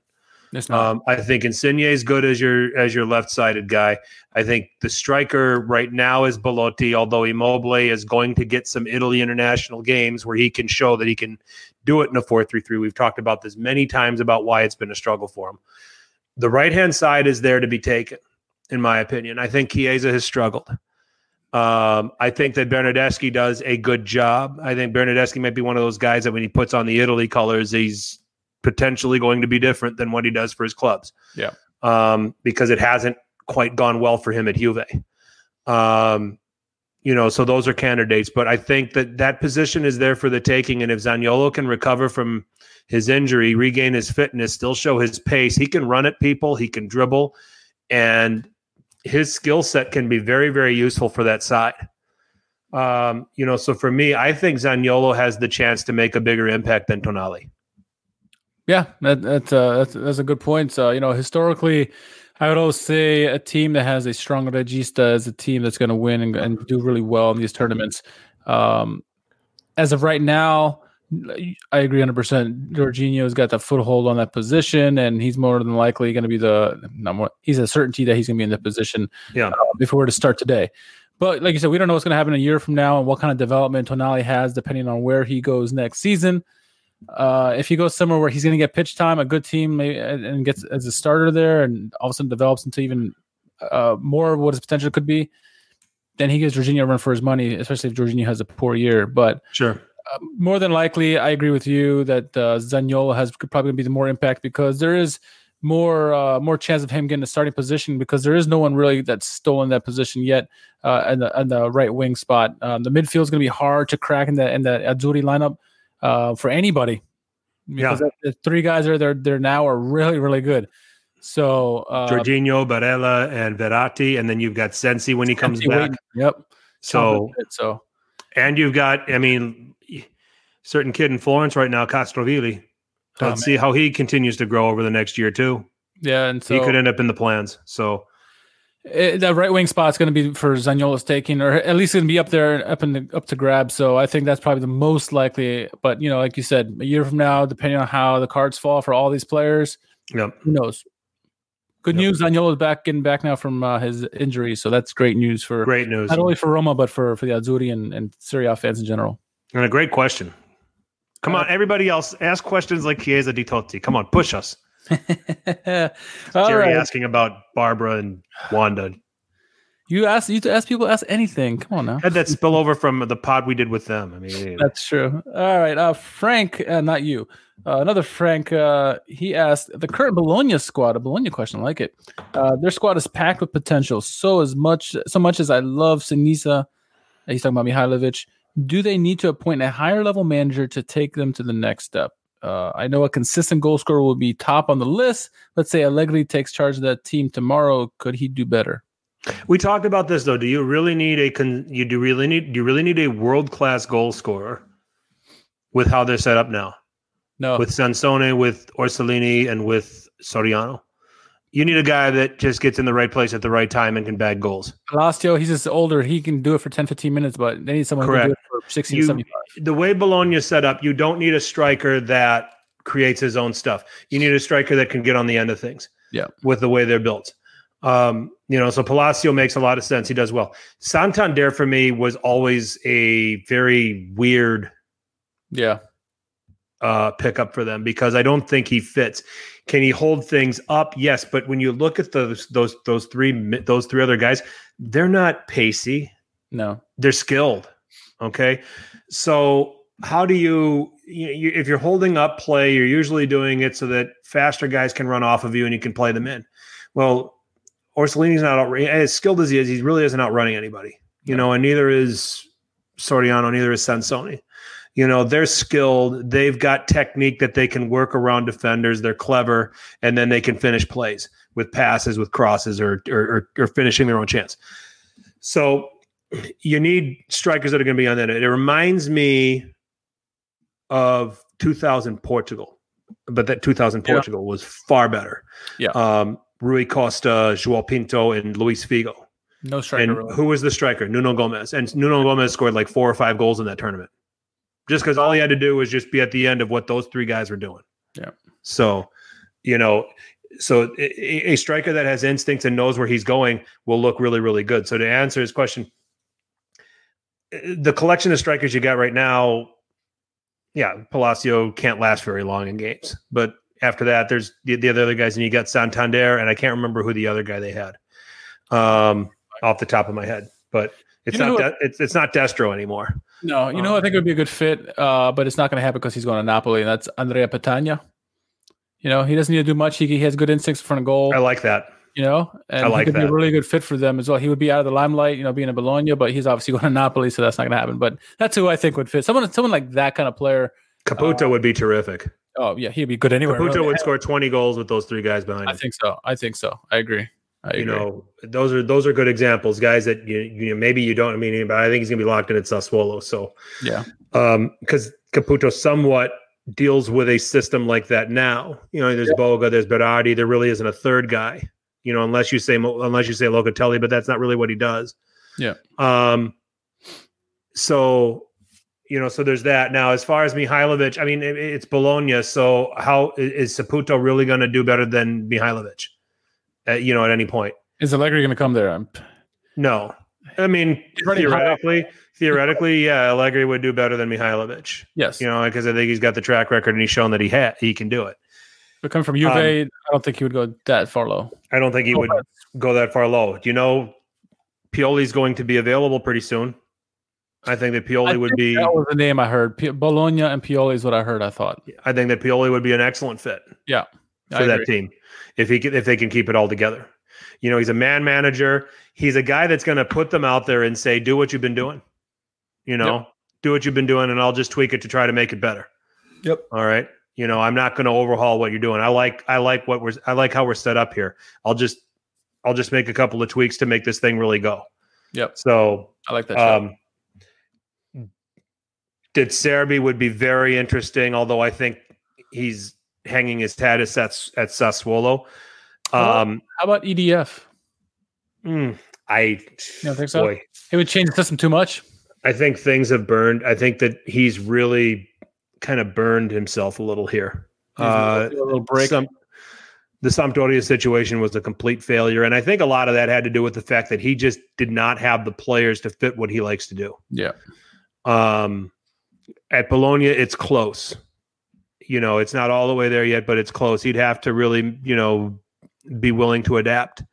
Speaker 2: Not.
Speaker 1: um, i think insigne is good as your as your left sided guy. I think the striker right now is Belotti, although immobile is going to get some italy international games where he can show that he can do it in a 4-3-3 we've talked about this many times about why it's been a struggle for him. The right hand side is there to be taken in my opinion. I think chiesa has struggled. Um, I think that Bernardeschi does a good job. I think Bernardeschi might be one of those guys that when he puts on the Italy colors, he's potentially going to be different than what he does for his clubs.
Speaker 2: Yeah.
Speaker 1: Um, because it hasn't quite gone well for him at Juve. Um, you know, so those are candidates, but I think that that position is there for the taking. And if Zaniolo can recover from his injury, regain his fitness, still show his pace, he can run at people, he can dribble, and his skill set can be very, very useful for that side. Um, you know, so for me, I think Zaniolo has the chance to make a bigger impact than Tonali.
Speaker 2: Yeah, that, that's uh, that's that's a good point. So you know, historically, I would always say a team that has a strong regista is a team that's going to win and, and do really well in these tournaments. Um, as of right now, I agree 100. percent Jorginho's got the foothold on that position, and he's more than likely going to be the more. He's a certainty that he's going to be in the position.
Speaker 1: Yeah.
Speaker 2: uh, if we were to start today. But like you said, we don't know what's going to happen a year from now and what kind of development Tonali has, depending on where he goes next season. Uh, if he goes somewhere where he's going to get pitch time, a good team, maybe, and, gets as a starter there, and all of a sudden develops into even uh, more of what his potential could be, then he gives Jorginho a run for his money, especially if Jorginho has a poor year. But
Speaker 1: Sure.
Speaker 2: uh, more than likely, I agree with you that uh, Zaniolo has probably going to be the more impact because there is more uh, more chance of him getting a starting position because there is no one really that's stolen that position yet uh, in the in the right wing spot. Um, the midfield is going to be hard to crack in the in the Azzurri lineup uh, for anybody. because the- the three guys are there there now are really really good. So uh,
Speaker 1: Jorginho, Barella, and Verratti, and then you've got Sensi when he comes
Speaker 2: Sensi
Speaker 1: back.
Speaker 2: waiting. Yep.
Speaker 1: So
Speaker 2: so
Speaker 1: and you've got, I mean, certain kid in Florence right now, Castrovilli.
Speaker 2: Oh,
Speaker 1: Let's see how he continues to grow over the next year too.
Speaker 2: yeah, and so
Speaker 1: he could end up in the plans. So
Speaker 2: it, that right wing spot's going to be for Zaniolo's taking, or at least going to be up there, up in the, up to grab. So I think that's probably the most likely. But you know, like you said, a year from now, depending on how the cards fall for all these players,
Speaker 1: yep.
Speaker 2: who knows? Good
Speaker 1: Yep.
Speaker 2: news, Zaniolo's back, getting back now from uh, his injury, so that's great news for
Speaker 1: great news.
Speaker 2: not only for Roma but for for the Azzurri and and Serie A fans in general.
Speaker 1: And a great question. Come
Speaker 2: Uh,
Speaker 1: on, everybody else, ask questions like Chiesa di Totti. Come on, push us. Jerry
Speaker 2: right.
Speaker 1: asking about Barbara and Wanda.
Speaker 2: You ask you to ask people ask anything. Come on now.
Speaker 1: Had that spill over from the pod we did with them. I mean,
Speaker 2: That's true. All right, uh, Frank, uh, not you. Uh, another Frank. Uh, he asked the current Bologna squad. A Bologna question, I like it. Uh, their squad is packed with potential. So as much, so much as I love Sinisa, he's talking about Mihajlovic. Do they need to appoint a higher level manager to take them to the next step? Uh, I know a consistent goal scorer will be top on the list. Let's say Allegri takes charge of that team tomorrow. Could he do better?
Speaker 1: we talked about this though. Do you really need a con- you do really need do you really need a world class goal scorer with how they're set up now
Speaker 2: No.
Speaker 1: with Sansone, with Orsolini, and with Soriano? You need a guy that just gets in the right place at the right time and can bag goals.
Speaker 2: Palacio, he's just older. He can do it for 10, 15 minutes, but they need someone who can do it
Speaker 1: Correct.
Speaker 2: for 60
Speaker 1: You-
Speaker 2: 75.
Speaker 1: the way Bologna set up, you don't need a striker that creates his own stuff. You need a striker that can get on the end of things.
Speaker 2: Yeah.
Speaker 1: With the way they're built. Um, you know, so Palacio makes a lot of sense. He does well. Santander for me was always a very weird
Speaker 2: Yeah.
Speaker 1: uh pickup for them because I don't think he fits. Can he hold things up? Yes, but when you look at those those those three those three other guys, they're not pacey
Speaker 2: No.
Speaker 1: they're skilled. Okay, so how do you, you, you if you're holding up play, you're usually doing it so that faster guys can run off of you and you can play them in. Well, Orsolini's not out, as skilled as he is. He really isn't outrunning anybody, you know, and neither is Soriano, neither is Sansone. You know, they're skilled. They've got technique that they can work around defenders. They're clever, and then they can finish plays with passes, with crosses, or or, or, finishing their own chance. So you need strikers that are going to be on that. It reminds me of 2000 Portugal, but that 2000
Speaker 2: Yeah.
Speaker 1: Portugal was far better.
Speaker 2: Yeah.
Speaker 1: Um, Rui Costa, Joao Pinto, and Luis Figo.
Speaker 2: No striker.
Speaker 1: and
Speaker 2: really.
Speaker 1: who was the striker? Nuno Gomes. And Nuno Gomes scored like four or five goals in that tournament. Just because all he had to do was just be at the end of what those three guys were doing.
Speaker 2: Yeah.
Speaker 1: So, you know, so a, a striker that has instincts and knows where he's going will look really, really good. So to answer his question, the collection of strikers you got right now, yeah, Palacio can't last very long in games. But after that, there's the, the other guys, and you got Santander, and I can't remember who the other guy they had um, off the top of my head. But it's
Speaker 2: You
Speaker 1: not De- it's it's not Destro anymore.
Speaker 2: No, you know, I think it would be a good fit, uh, but it's not going to happen because he's going to Napoli, and that's Andrea Petagna. You know, he doesn't need to do much. He, he has good instincts in front of goal.
Speaker 1: I like that.
Speaker 2: you know, and
Speaker 1: I like
Speaker 2: he could be a really good fit for them as well. He would be out of the limelight, you know, being a Bologna, but he's obviously going to Napoli, so that's not going to happen. But that's who I think would fit. Someone, someone like that kind of player.
Speaker 1: Caputo would be terrific.
Speaker 2: Oh yeah, he'd be good anywhere.
Speaker 1: Caputo
Speaker 2: really.
Speaker 1: would score 20 goals with those three guys behind
Speaker 2: I
Speaker 1: him.
Speaker 2: think so. I think so. I agree.
Speaker 1: You know, those are those are good examples, guys that you, you know, maybe you don't I mean, but I think he's gonna be locked in at Sassuolo. So
Speaker 2: yeah,
Speaker 1: um because Caputo somewhat deals with a system like that now. You know, there's Boga, there's Berardi, there really isn't a third guy. You know, unless you say unless you say Locatelli, but that's not really what he does.
Speaker 2: Yeah.
Speaker 1: Um. So, you know, so there's that. Now, as far as Mihajlovic, I mean, it, it's Bologna. So, how is Saputo really going to do better than Mihajlovic? At, you know, at any point?
Speaker 2: is Allegri going to come there? I'm,
Speaker 1: No. I mean,
Speaker 2: He's running hot.
Speaker 1: theoretically, theoretically, yeah, Allegri would do better than Mihajlovic.
Speaker 2: yes,
Speaker 1: You know, because I think he's got the track record and he's shown that he ha- he can do it.
Speaker 2: but coming from Juve,
Speaker 1: Um,
Speaker 2: I don't think he would go that far low.
Speaker 1: I don't think he would go that far low. Do you know Pioli's going to be available pretty soon? I think that Pioli
Speaker 2: I
Speaker 1: would be.
Speaker 2: that was the name I heard. P- Bologna and Pioli is what I heard. I thought.
Speaker 1: I think that Pioli would be an excellent fit
Speaker 2: Yeah,
Speaker 1: for
Speaker 2: I
Speaker 1: that
Speaker 2: agree.
Speaker 1: team if he if they can keep it all together. You know, he's a man manager. He's a guy that's going to put them out there and say, "Do what you've been doing." You know, do what you've been doing, and I'll just tweak it to try to make it better.
Speaker 2: Yep.
Speaker 1: All right. You know, I'm not going to overhaul what you're doing. I like I like what we're I like how we're set up here. I'll just I'll just make a couple of tweaks to make this thing really go.
Speaker 2: Yep.
Speaker 1: So
Speaker 2: I like that.
Speaker 1: um, De Zerbi would be very interesting, although I think he's hanging his hat at at Sassuolo. Um,
Speaker 2: How about EDF?
Speaker 1: mm, I
Speaker 2: You don't think so?
Speaker 1: boy,
Speaker 2: It would change the system too much.
Speaker 1: I think things have burned. I think that he's really kind of burned himself a little here. Uh,
Speaker 2: a little break.
Speaker 1: some, the Sampdoria situation was a complete failure, and I think a lot of that had to do with the fact that he just did not have the players to fit what he likes to do.
Speaker 2: yeah.
Speaker 1: Um, at Bologna, it's close. You know, it's not all the way there yet, but it's close. He'd have to really, you know, be willing to adapt.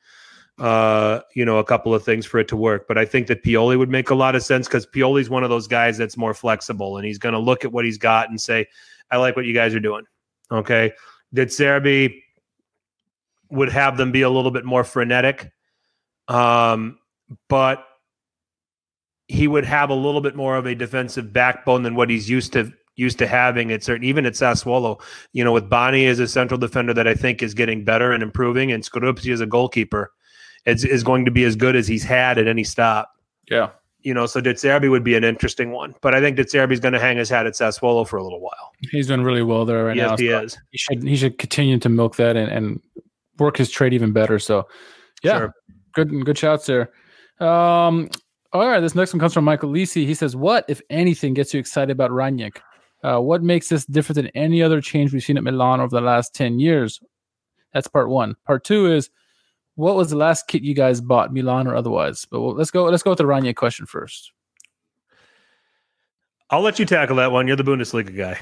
Speaker 1: Uh, you know, a couple of things for it to work. But I think that Pioli would make a lot of sense because Pioli's one of those guys that's more flexible, and he's going to look at what he's got and say, "I like what you guys are doing." Okay, De Zerbi would have them be a little bit more frenetic, um, but he would have a little bit more of a defensive backbone than what he's used to used to having at certain even at Sassuolo. You know, with Bani as a central defender that I think is getting better and improving, and Skorupski as a goalkeeper is, is going to be as good as he's had at any stop.
Speaker 2: Yeah.
Speaker 1: You know, so De Zerbi would be an interesting one, but I think De Zerbi is going to hang his hat at Sassuolo for a little while.
Speaker 2: He's doing really well there right now.
Speaker 1: yes,
Speaker 2: now.
Speaker 1: he
Speaker 2: so
Speaker 1: is.
Speaker 2: He should he should continue to milk that and, and work his trade even better. So yeah,
Speaker 1: Sure.
Speaker 2: good good shouts there. Um, all right, this next one comes from Michael Lisi. He says, "What, if anything, gets you excited about Rangnick? Uh, what makes this different than any other change we've seen at Milan over the last ten years?" That's part one. Part two is, what was the last kit you guys bought, Milan or otherwise? But well, let's go. Let's go with the Rangnick question first.
Speaker 1: I'll let you tackle that one. You're the Bundesliga guy.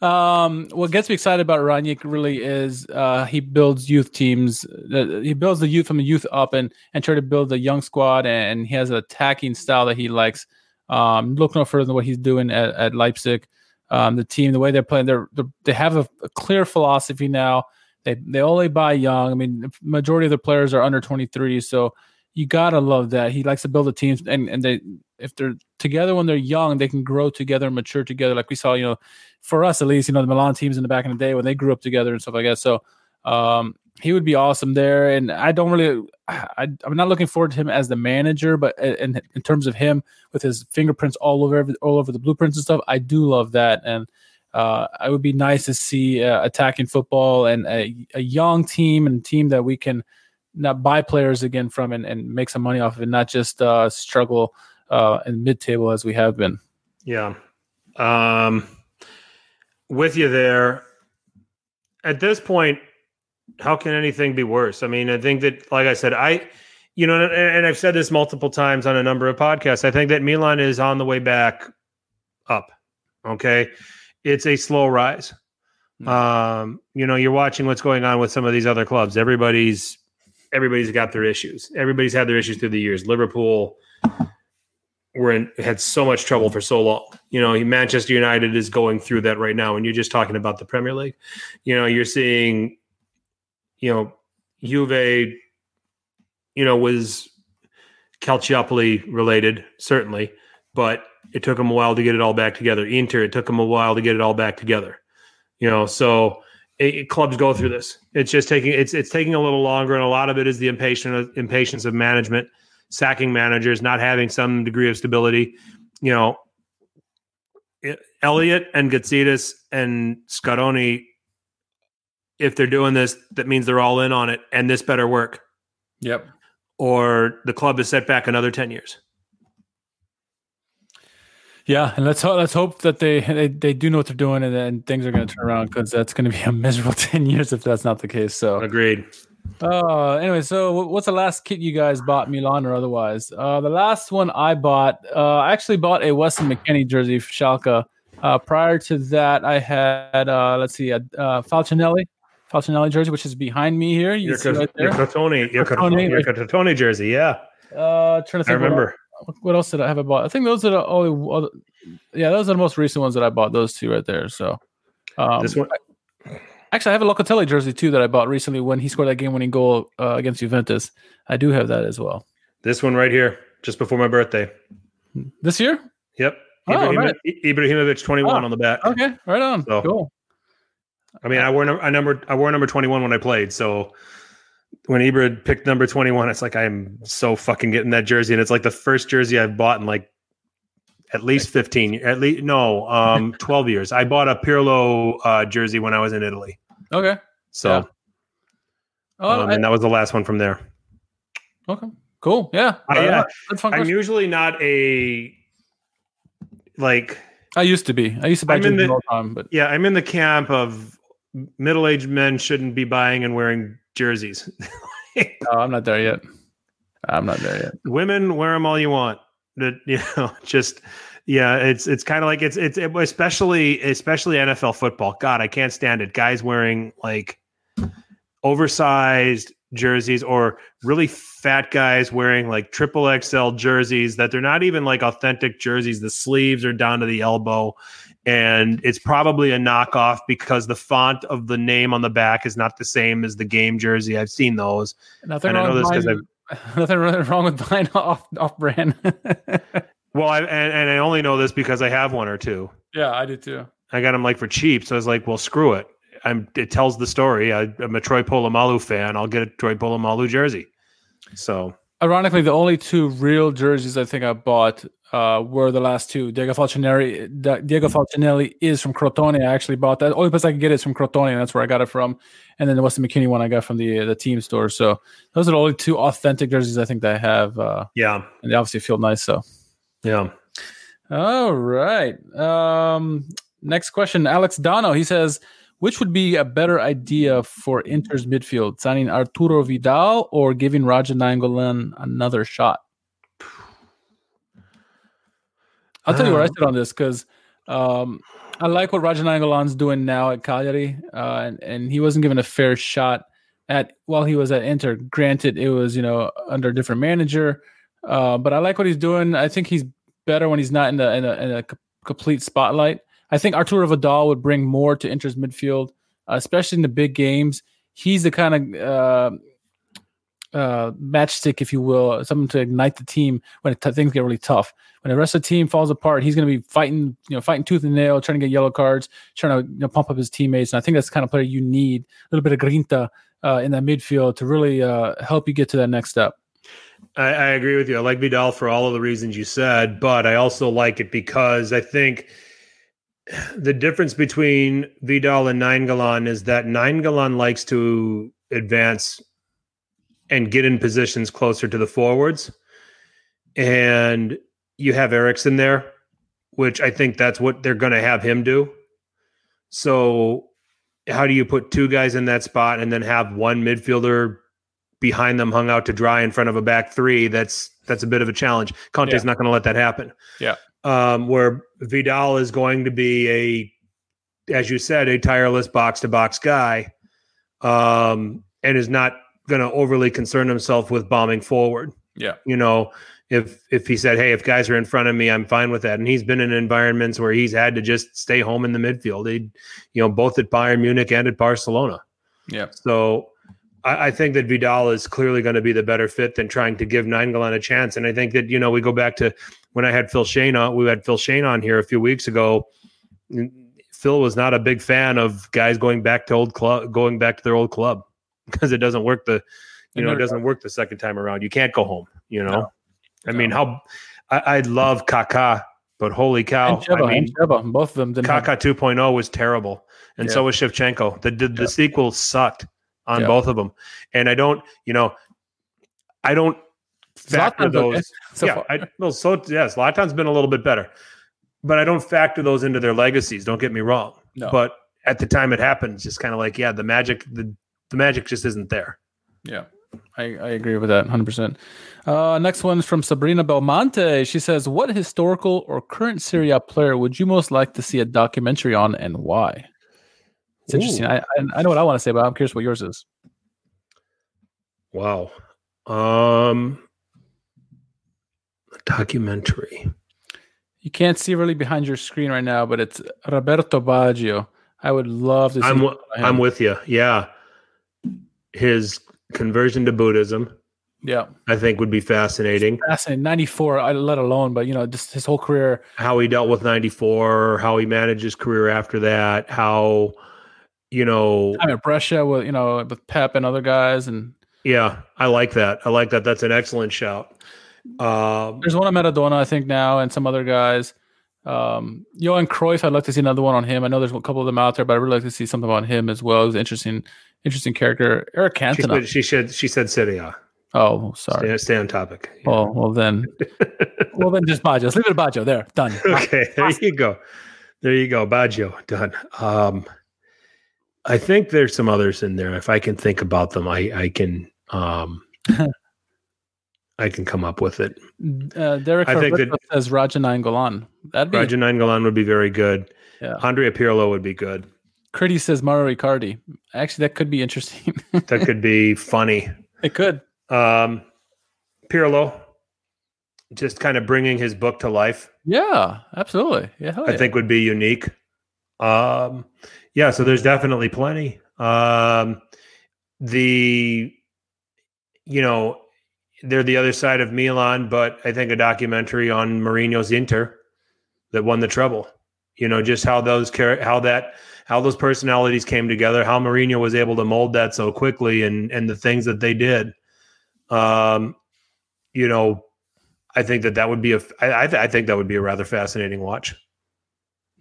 Speaker 2: um, what gets me excited about Rangnick really is uh, he builds youth teams. Uh, he builds the youth from the youth up and and try to build a young squad. And he has an attacking style that he likes. Um, look no further than what he's doing at, at Leipzig. Um, the team, the way they're playing, they're, they're they have a, a clear philosophy now. They they only buy young. I mean, majority of the players are under twenty three, so you gotta love that. He likes to build a team, and and they if they're together when they're young, they can grow together and mature together. Like we saw, you know, for us at least, you know, the Milan teams in the back in the day when they grew up together and stuff like that. So um, he would be awesome there. And I don't really, I, I'm not looking forward to him as the manager, but in, in terms of him with his fingerprints all over all over the blueprints and stuff, I do love that. And uh, it would be nice to see uh, attacking football and a, a young team and team that we can not buy players again from and, and make some money off of and not just uh, struggle uh, in mid table as we have been.
Speaker 1: Yeah. Um, with you there. At this point, how can anything be worse? I mean, I think that, like I said, I, you know, and, and I've said this multiple times on a number of podcasts. I think that Milan is on the way back up. Okay. It's a slow rise.
Speaker 2: Mm.
Speaker 1: Um, you know, you're watching what's going on with some of these other clubs. Everybody's everybody's got their issues. Everybody's had their issues through the years. Liverpool were in had so much trouble for so long. You know, Manchester United is going through that right now. And you're just talking about the Premier League. You know, you're seeing, you know, Juve, you know, was Calciopoli related, certainly, but it took them a while to get it all back together. Inter, it took them a while to get it all back together. You know, so it, clubs go through this. It's just taking it's it's taking a little longer, and a lot of it is the impatience impatience of management, sacking managers, not having some degree of stability. You know, Elliott and Gazidis and Scaroni, if they're doing this, that means they're all in on it, and this better work.
Speaker 2: Yep.
Speaker 1: Or the club is set back another ten years.
Speaker 2: Yeah, and let's hope let's hope that they they, they do know what they're doing and then things are going to turn around because that's going to be a miserable ten years if that's not the case. So
Speaker 1: agreed.
Speaker 2: Uh, anyway, so what's the last kit you guys bought, Milan or otherwise? Uh, the last one I bought, uh, I actually bought a Weston McKennie jersey for Schalke. Uh, prior to that, I had uh, let's see, a uh, Falcinelli, Falcinelli jersey, which is behind me here. You
Speaker 1: Your,
Speaker 2: see right
Speaker 1: your your
Speaker 2: Crotone,
Speaker 1: your Cotoni jersey, yeah.
Speaker 2: Uh, trying to
Speaker 1: I
Speaker 2: think. what
Speaker 1: remember.
Speaker 2: what else did I have I bought? I think those are the only, other- yeah, those are the most recent ones that I bought. Those two right there. So, um,
Speaker 1: This one,
Speaker 2: actually, I have a Locatelli jersey too that I bought recently when he scored that game-winning goal uh, against Juventus. I do have that as well.
Speaker 1: this one right here, just before my birthday.
Speaker 2: This year?
Speaker 1: Yep.
Speaker 2: Oh,
Speaker 1: Ibrahimo-
Speaker 2: right.
Speaker 1: Ibrahimovic 21
Speaker 2: Oh,
Speaker 1: on the back.
Speaker 2: Okay, right on.
Speaker 1: So-
Speaker 2: cool.
Speaker 1: I mean, I wore I number I wore number 21 when I played. So when Ibra picked number 21, it's like I'm so fucking getting that jersey, and it's like the first jersey I've bought in like at least 15, at least no, um, 12 years. I bought a Pirlo uh, jersey when I was in Italy.
Speaker 2: Okay.
Speaker 1: So
Speaker 2: Yeah. Oh,
Speaker 1: um,
Speaker 2: I-
Speaker 1: and that was the last one from there.
Speaker 2: okay. Cool. Yeah.
Speaker 1: I-
Speaker 2: Right
Speaker 1: yeah.
Speaker 2: on. That's fun.
Speaker 1: I'm usually not a like
Speaker 2: I used to be. I used to buy
Speaker 1: I'm in
Speaker 2: jerseys
Speaker 1: the-
Speaker 2: all the time, but
Speaker 1: yeah, I'm in the camp of middle-aged men shouldn't be buying and wearing jerseys.
Speaker 2: no, oh, I'm not there yet. I'm not there yet.
Speaker 1: women wear them all you want that you know just yeah it's it's kind of like it's it's it, especially especially nfl football god i can't stand it guys wearing like oversized jerseys or really fat guys wearing like triple xl jerseys that they're not even like authentic jerseys the sleeves are down to the elbow and it's probably a knockoff because the font of the name on the back is not the same as the game jersey i've seen those
Speaker 2: Nothing
Speaker 1: And I know
Speaker 2: with
Speaker 1: this 'cause
Speaker 2: buying, nothing wrong with buying off off brand.
Speaker 1: Well, I and, and I only know this because I have one or two.
Speaker 2: yeah, I do too.
Speaker 1: I got them like for cheap, so I was like, "Well, screw it." I'm. It tells the story. I, I'm a Troy Polamalu fan. I'll get a Troy Polamalu jersey. So
Speaker 2: Ironically, the only two real jerseys I think I bought uh, were the last two. Diego Falcinelli, Diego Falcinelli is from Crotone. I actually bought that. Only place I could get it is from Crotone, and that's where I got it from. And then the Weston McKennie one I got from the the team store. So those are the only two authentic jerseys I think that I have, uh,
Speaker 1: yeah,
Speaker 2: and they obviously feel nice. So
Speaker 1: yeah.
Speaker 2: All right. Um, next question, Alex Dono. He says, which would be a better idea for Inter's midfield, signing Arturo Vidal or giving Radja Nainggolan another shot? I'll tell you what I
Speaker 1: Uh,
Speaker 2: said on this because um, I like what Radja Nainggolan's doing now at Cagliari, uh, and, and he wasn't given a fair shot at while he was at Inter. Granted, it was you know under a different manager, uh, but I like what he's doing. I think he's better when he's not in the in a, in a complete spotlight. I think Arturo Vidal would bring more to Inter's midfield, uh, especially in the big games. He's the kind of uh, uh, matchstick, if you will, something to ignite the team when t- things get really tough. When the rest of the team falls apart, he's going to be fighting, you know, fighting tooth and nail, trying to get yellow cards, trying to you know, pump up his teammates. And I think that's the kind of player you need a little bit of grinta uh, in that midfield to really uh, help you get to that next step.
Speaker 1: I, I agree with you. I like Vidal for all of the reasons you said, but I also like it because I think the difference between Vidal and Nainggolan is that Nainggolan likes to advance and get in positions closer to the forwards. And you have Eriksen there, which I think that's what they're going to have him do. So, how do you put two guys in that spot and then have one midfielder behind them hung out to dry in front of a back three? That's that's a bit of a challenge. Conte's
Speaker 2: Yeah.
Speaker 1: not going to let that happen.
Speaker 2: Yeah.
Speaker 1: Um, where Vidal is going to be a, as you said, a tireless box to box guy, um, and is not going to overly concern himself with bombing forward
Speaker 2: Yeah.
Speaker 1: you know if if he said hey if guys are in front of me i'm fine with that and he's been in environments where he's had to just stay home in the midfield he you know both at bayern munich and at barcelona
Speaker 2: Yeah.
Speaker 1: so i, I think that vidal is clearly going to be the better fit than trying to give Nainggolan a chance and i think that you know we go back to when i had phil shane on we had phil shane on here a few weeks ago phil was not a big fan of guys going back to old club going back to their old club because it doesn't work the you know it doesn't work the second time around you can't go home you know
Speaker 2: No.
Speaker 1: I mean, how I, I love Kaká, but holy cow!
Speaker 2: and Sheva,
Speaker 1: I mean,
Speaker 2: and Sheva, both of them didn't have-
Speaker 1: Kaká 2.0 was terrible, and so was Shevchenko. The the, the
Speaker 2: Yeah.
Speaker 1: sequel sucked on
Speaker 2: Yeah.
Speaker 1: both of them, and I don't, you know, I don't factor those.
Speaker 2: so
Speaker 1: yeah. I, well, so yes, Zlatan's been a little bit better, but I don't factor those into their legacies. Don't get me wrong,
Speaker 2: No.
Speaker 1: but at the time it happened, just kind of like, yeah, the magic, the the magic just isn't there.
Speaker 2: Yeah, I, I agree with that 100%. Uh, next one's from Sabrina Belmonte. She says, What historical or current Serie A player would you most like to see a documentary on and why? It's interesting. I, I, I know what I want to say, but I'm curious what yours is.
Speaker 1: Wow. Um documentary.
Speaker 2: You can't see really behind your screen right now, but it's Roberto Baggio. I would love to see
Speaker 1: I'm w- I'm with you. Yeah. His conversion to Buddhism,
Speaker 2: Yeah,
Speaker 1: I think would be fascinating.
Speaker 2: fascinating. Ninety four, let alone, but you know, just his whole career.
Speaker 1: How he dealt with 94, how he managed his career after that, how, you know,
Speaker 2: I'm at Brescia with you know with Pep and other guys, and
Speaker 1: yeah, I like that. I like that. That's an excellent shout. Um,
Speaker 2: there's one at Maradona, I think now, and some other guys. Um, Johan Cruyff, I'd like to see another one on him. I know there's a couple of them out there, but I'd really like to see something on him as well. He's an interesting, interesting character. Eric
Speaker 1: she,
Speaker 2: Cantona.
Speaker 1: said, she said she said Serie A.
Speaker 2: Oh, sorry.
Speaker 1: Stay, stay on topic.
Speaker 2: Oh, well then, well then, just Baggio. Let's leave it at Baggio. There, done.
Speaker 1: okay, there you go. There you go, Baggio. Done. Um, I think there's some others in there. If I can think about them, I I can um, I can come up with it.
Speaker 2: Uh, Derek
Speaker 1: I think
Speaker 2: Roberto says Radja Nainggolan. That'd be.
Speaker 1: Radja Nainggolan would be very good.
Speaker 2: Yeah.
Speaker 1: Andrea Pirlo would be good.
Speaker 2: Critty says Mario Riccardi. Actually, that could be interesting.
Speaker 1: That could be funny.
Speaker 2: it could.
Speaker 1: Um, Pirlo, just kind of bringing his book to life.
Speaker 2: Yeah, absolutely. Yeah,
Speaker 1: I
Speaker 2: yeah.
Speaker 1: think would be unique. Um, yeah, so there's definitely plenty. Um, the, you know, they're the other side of Milan, but I think a documentary on Mourinho's Inter that won the treble. You know, just how those how that how those personalities came together, how Mourinho was able to mold that so quickly, and and the things that they did. Um, you know, I think that that would be a I I, th- I think that would be a rather fascinating watch.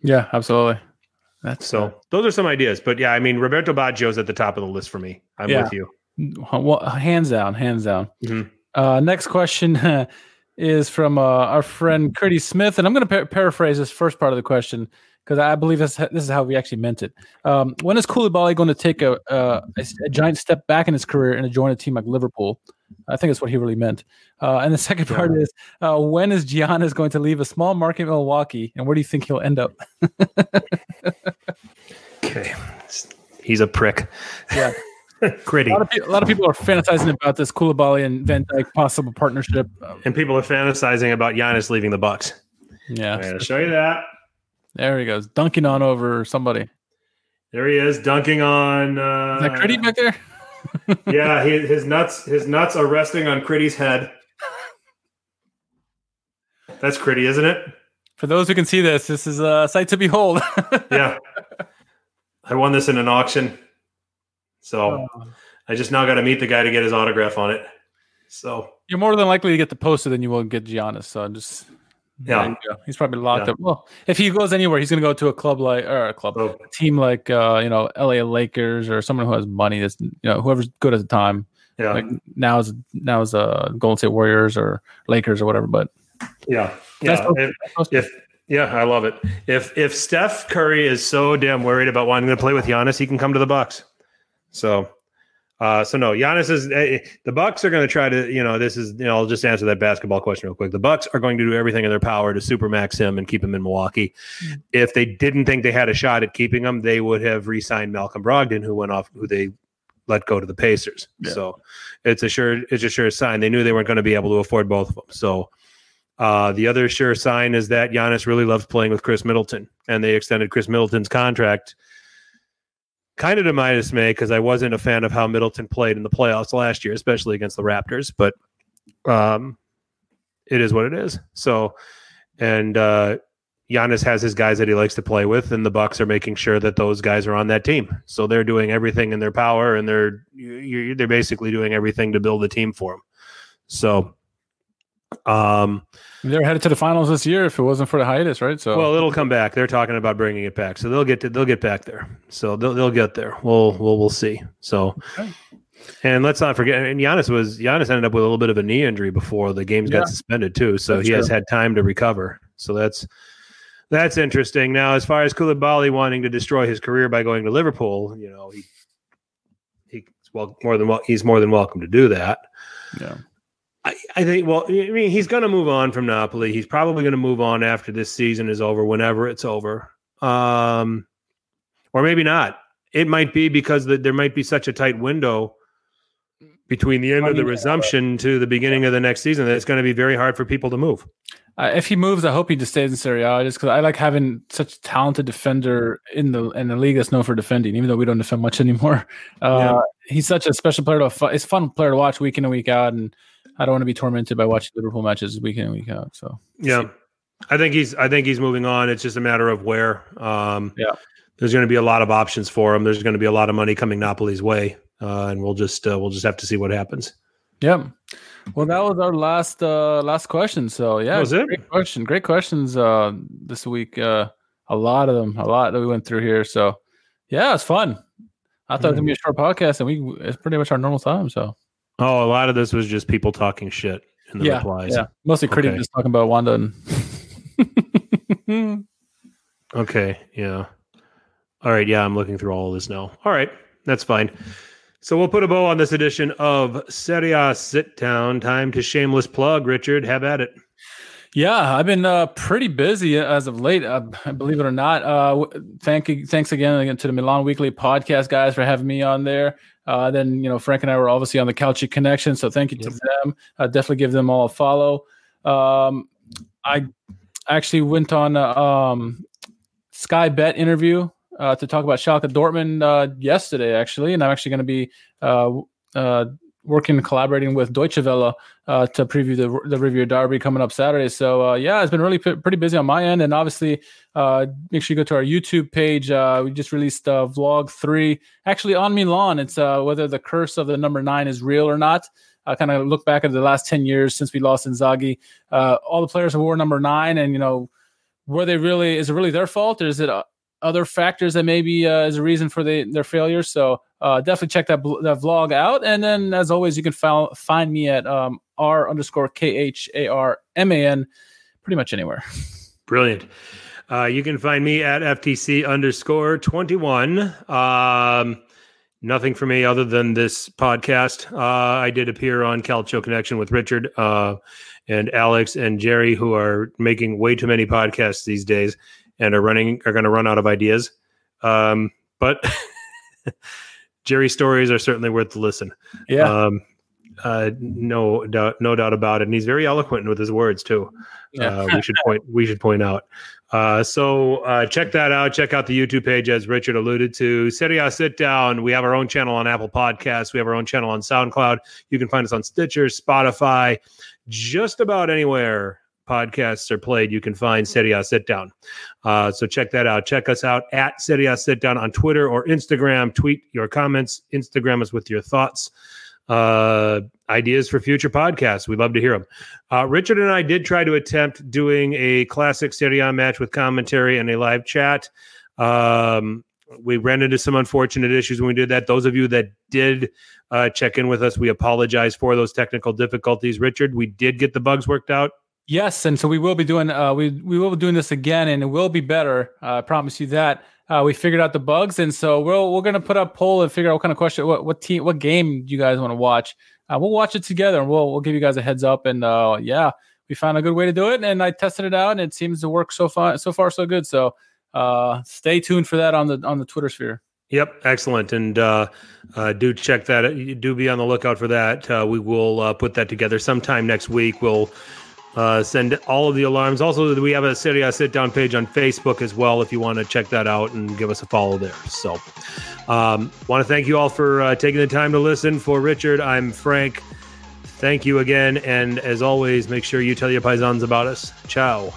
Speaker 2: Yeah, absolutely. That's
Speaker 1: So those are some ideas, but yeah, I mean Roberto Baggio's at the top of the list for me. I'm
Speaker 2: Yeah.
Speaker 1: with you.
Speaker 2: uh, well, hands down, hands down.
Speaker 1: Mhm.
Speaker 2: Uh, next question is from uh, our friend Curdy Smith, and I'm going to par- paraphrase this first part of the question because I believe this this is how we actually meant it. Um, when is Koulibaly going to take a, a a giant step back in his career and join a team like Liverpool? I think that's what he really meant. Uh, and the second part is uh, when is Giannis going to leave a small market in Milwaukee, and where do you think he'll end up?
Speaker 1: Okay, he's a prick.
Speaker 2: Yeah.
Speaker 1: Gritty,
Speaker 2: A lot, a lot of people are fantasizing about this Koulibaly and Van Dijk possible partnership.
Speaker 1: And people are fantasizing about Giannis leaving the Bucks.
Speaker 2: yeah,
Speaker 1: I'm gonna show you that.
Speaker 2: there he goes, dunking on over somebody.
Speaker 1: There he is, dunking on. Uh,
Speaker 2: Is that Critty back there?
Speaker 1: yeah, his, his nuts. His nuts are resting on Critty's head. That's Critty, isn't it?
Speaker 2: For those who can see this, this is a sight to behold.
Speaker 1: Yeah. I won this in an auction, so
Speaker 2: Oh.
Speaker 1: I just now got to meet the guy to get his autograph on it. So
Speaker 2: You're more than likely to get the poster than you will get Giannis. So I'm just
Speaker 1: Yeah.
Speaker 2: he's probably locked
Speaker 1: Yeah.
Speaker 2: up. Well, if he goes anywhere, he's going to go to a club like or a club,
Speaker 1: Oh.
Speaker 2: a team like uh, you know LA Lakers or someone who has money. That's you know whoever's good at the time.
Speaker 1: yeah,
Speaker 2: Like now is now is uh, Golden State Warriors or Lakers or whatever. But
Speaker 1: yeah, yeah. If, if yeah, I love it. If if Steph Curry is so damn worried about wanting to play with Giannis, he can come to the Bucks. So, uh, so no, Giannis is eh, the Bucks are going to try to you know this is you know I'll just answer that basketball question real quick. The Bucks are going to do everything in their power to supermax him and keep him in Milwaukee. If they didn't think they had a shot at keeping him, they would have re-signed Malcolm Brogdon, who went off, who they let go to the Pacers.
Speaker 2: Yeah.
Speaker 1: So it's a sure it's a sure sign. They knew they weren't going to be able to afford both of them. So. Uh, the other sure sign is that Giannis really loves playing with Khris Middleton, and they extended Khris Middleton's contract. Kind of to my dismay, because I wasn't a fan of how Middleton played in the playoffs last year, especially against the Raptors. But um, it is what it is. So, and uh, Giannis has his guys that he likes to play with, and the Bucks are making sure that those guys are on that team. So they're doing everything in their power, and they're they're basically doing everything to build the team for him. So, um,
Speaker 2: they're headed to the finals this year if it wasn't for the hiatus, right? So
Speaker 1: well, it'll come back. They're talking about bringing it back, so they'll get to, they'll get back there. So they'll they'll get there. We'll we'll we'll see. So,
Speaker 2: Okay.
Speaker 1: and let's not forget. And Giannis was Giannis ended up with a little bit of a knee injury before the games
Speaker 2: Yeah.
Speaker 1: got suspended too. So
Speaker 2: That's
Speaker 1: he has had time to recover. So that's that's interesting. Now, as far as Koulibaly wanting to destroy his career by going to Liverpool, you know he he's well more than well he's more than welcome to do that.
Speaker 2: yeah.
Speaker 1: I, I think, well, I mean, he's going to move on from Napoli. He's probably going to move on after this season is over, whenever it's over. Um, or maybe not. It might be because the, there might be such a tight window between the end of the resumption to the beginning of the next season that it's going to be very hard for people to move.
Speaker 2: Uh, if he moves, I hope he just stays in Serie A. Just because I like having such a talented defender in the in the league that's known for defending, even though we don't defend much anymore. Uh,
Speaker 1: Yeah.
Speaker 2: He's such a special player to. It's a fun player to watch week in and week out, and I don't want to be tormented by watching Liverpool matches week in and week out. So
Speaker 1: Yeah. I think he's I think he's moving on. It's just a matter of where. Um,
Speaker 2: Yeah.
Speaker 1: There's going to be a lot of options for him. There's going to be a lot of money coming Napoli's way, uh, and we'll just uh, we'll just have to see what happens.
Speaker 2: Yeah. Well, that was our last uh last question. So yeah,
Speaker 1: That was it?
Speaker 2: great question. Great questions uh this week. Uh a lot of them, a lot that we went through here. So yeah, it's fun. I thought it was gonna be a short podcast and we it's pretty much our normal time. So
Speaker 1: Oh, a lot of this was just people talking shit in the
Speaker 2: yeah,
Speaker 1: replies.
Speaker 2: yeah. Mostly
Speaker 1: Okay.
Speaker 2: just talking about Wanda and
Speaker 1: Okay, yeah. All right, yeah, I'm looking through all of this now. All right, that's fine. So we'll put a bow on this edition of Serie A Sit Down. Time to shameless plug. Richard, have at it.
Speaker 2: Yeah, I've been uh, pretty busy as of late. Uh, believe it or not. Uh, thank you, thanks again, again to the Milan Weekly podcast guys for having me on there. Uh, then you know Frank and I were obviously on the Calcio Connection, so thank you to them. Uh, definitely give them all a follow. Um, I actually went on a um, Sky Bet interview uh, to talk about Schalke Dortmund uh, yesterday, actually, and I'm actually going to be uh, uh, working and collaborating with Deutsche Welle uh, to preview the the Revier Derby coming up Saturday. So uh, yeah, it's been really p- pretty busy on my end, and obviously uh, make sure you go to our YouTube page. Uh, we just released uh, vlog three, actually on Milan. It's uh, whether the curse of the number nine is real or not. I kind of look back at the last ten years since we lost Inzaghi. All the players who wore number nine, and you know, were they really? Is it really their fault, or is it? Other factors that maybe is a reason for the, their failure. So uh, definitely check that bl- that vlog out. And then, as always, you can file, find me at um, r underscore k h a r m a n, pretty much anywhere.
Speaker 1: Brilliant. Uh, you can find me at FTC underscore 21. Um, nothing for me other than this podcast. Uh, I did appear on Calcio Connection with Richard uh, and Alex and Jerry, who are making way too many podcasts these days and are running are going to run out of ideas. Um, but Jerry's stories are certainly worth the listen.
Speaker 2: Yeah,
Speaker 1: Um, uh, no doubt, no doubt about it. And he's very eloquent with his words too.
Speaker 2: Yeah.
Speaker 1: Uh, we should point we should point out. Uh, so uh, check that out. Check out the YouTube page as Richard alluded to. Serie A Sit Down. We have our own channel on Apple Podcasts. We have our own channel on SoundCloud. You can find us on Stitcher, Spotify, just about anywhere podcasts are played. You can find Serie Sit Down. Uh, so check that out. Check us out at Serie Sit Down on Twitter or Instagram. Tweet your comments. Instagram us with your thoughts uh ideas for future podcasts we'd love to hear them uh richard and i did try to attempt doing a classic Serie match with commentary and a live chat um we ran into some unfortunate issues when we did that those of you that did uh check in with us we apologize for those technical difficulties richard we did get the bugs worked out
Speaker 2: Yes, and so we will be doing uh, we we will be doing this again, and it will be better. Uh, I promise you that. Uh, we figured out the bugs, and so we're we're gonna put up poll and figure out what kind of question, what what team, what game you guys want to watch. Uh, we'll watch it together, and we'll we'll give you guys a heads up. And uh, yeah, we found a good way to do it, and I tested it out, and it seems to work so far so far so good. So uh, stay tuned for that on the on the Twitter sphere.
Speaker 1: Yep, excellent, and uh, uh, do check that. Do be on the lookout for that. Uh, we will uh, put that together sometime next week. We'll uh, send all of the alarms. Also, we have a Serie sit down page on Facebook as well. If you want to check that out and give us a follow there. So, um, want to thank you all for uh, taking the time to listen. For Richard, I'm Frank. Thank you again, and as always, make sure you tell your paisans about us. Ciao.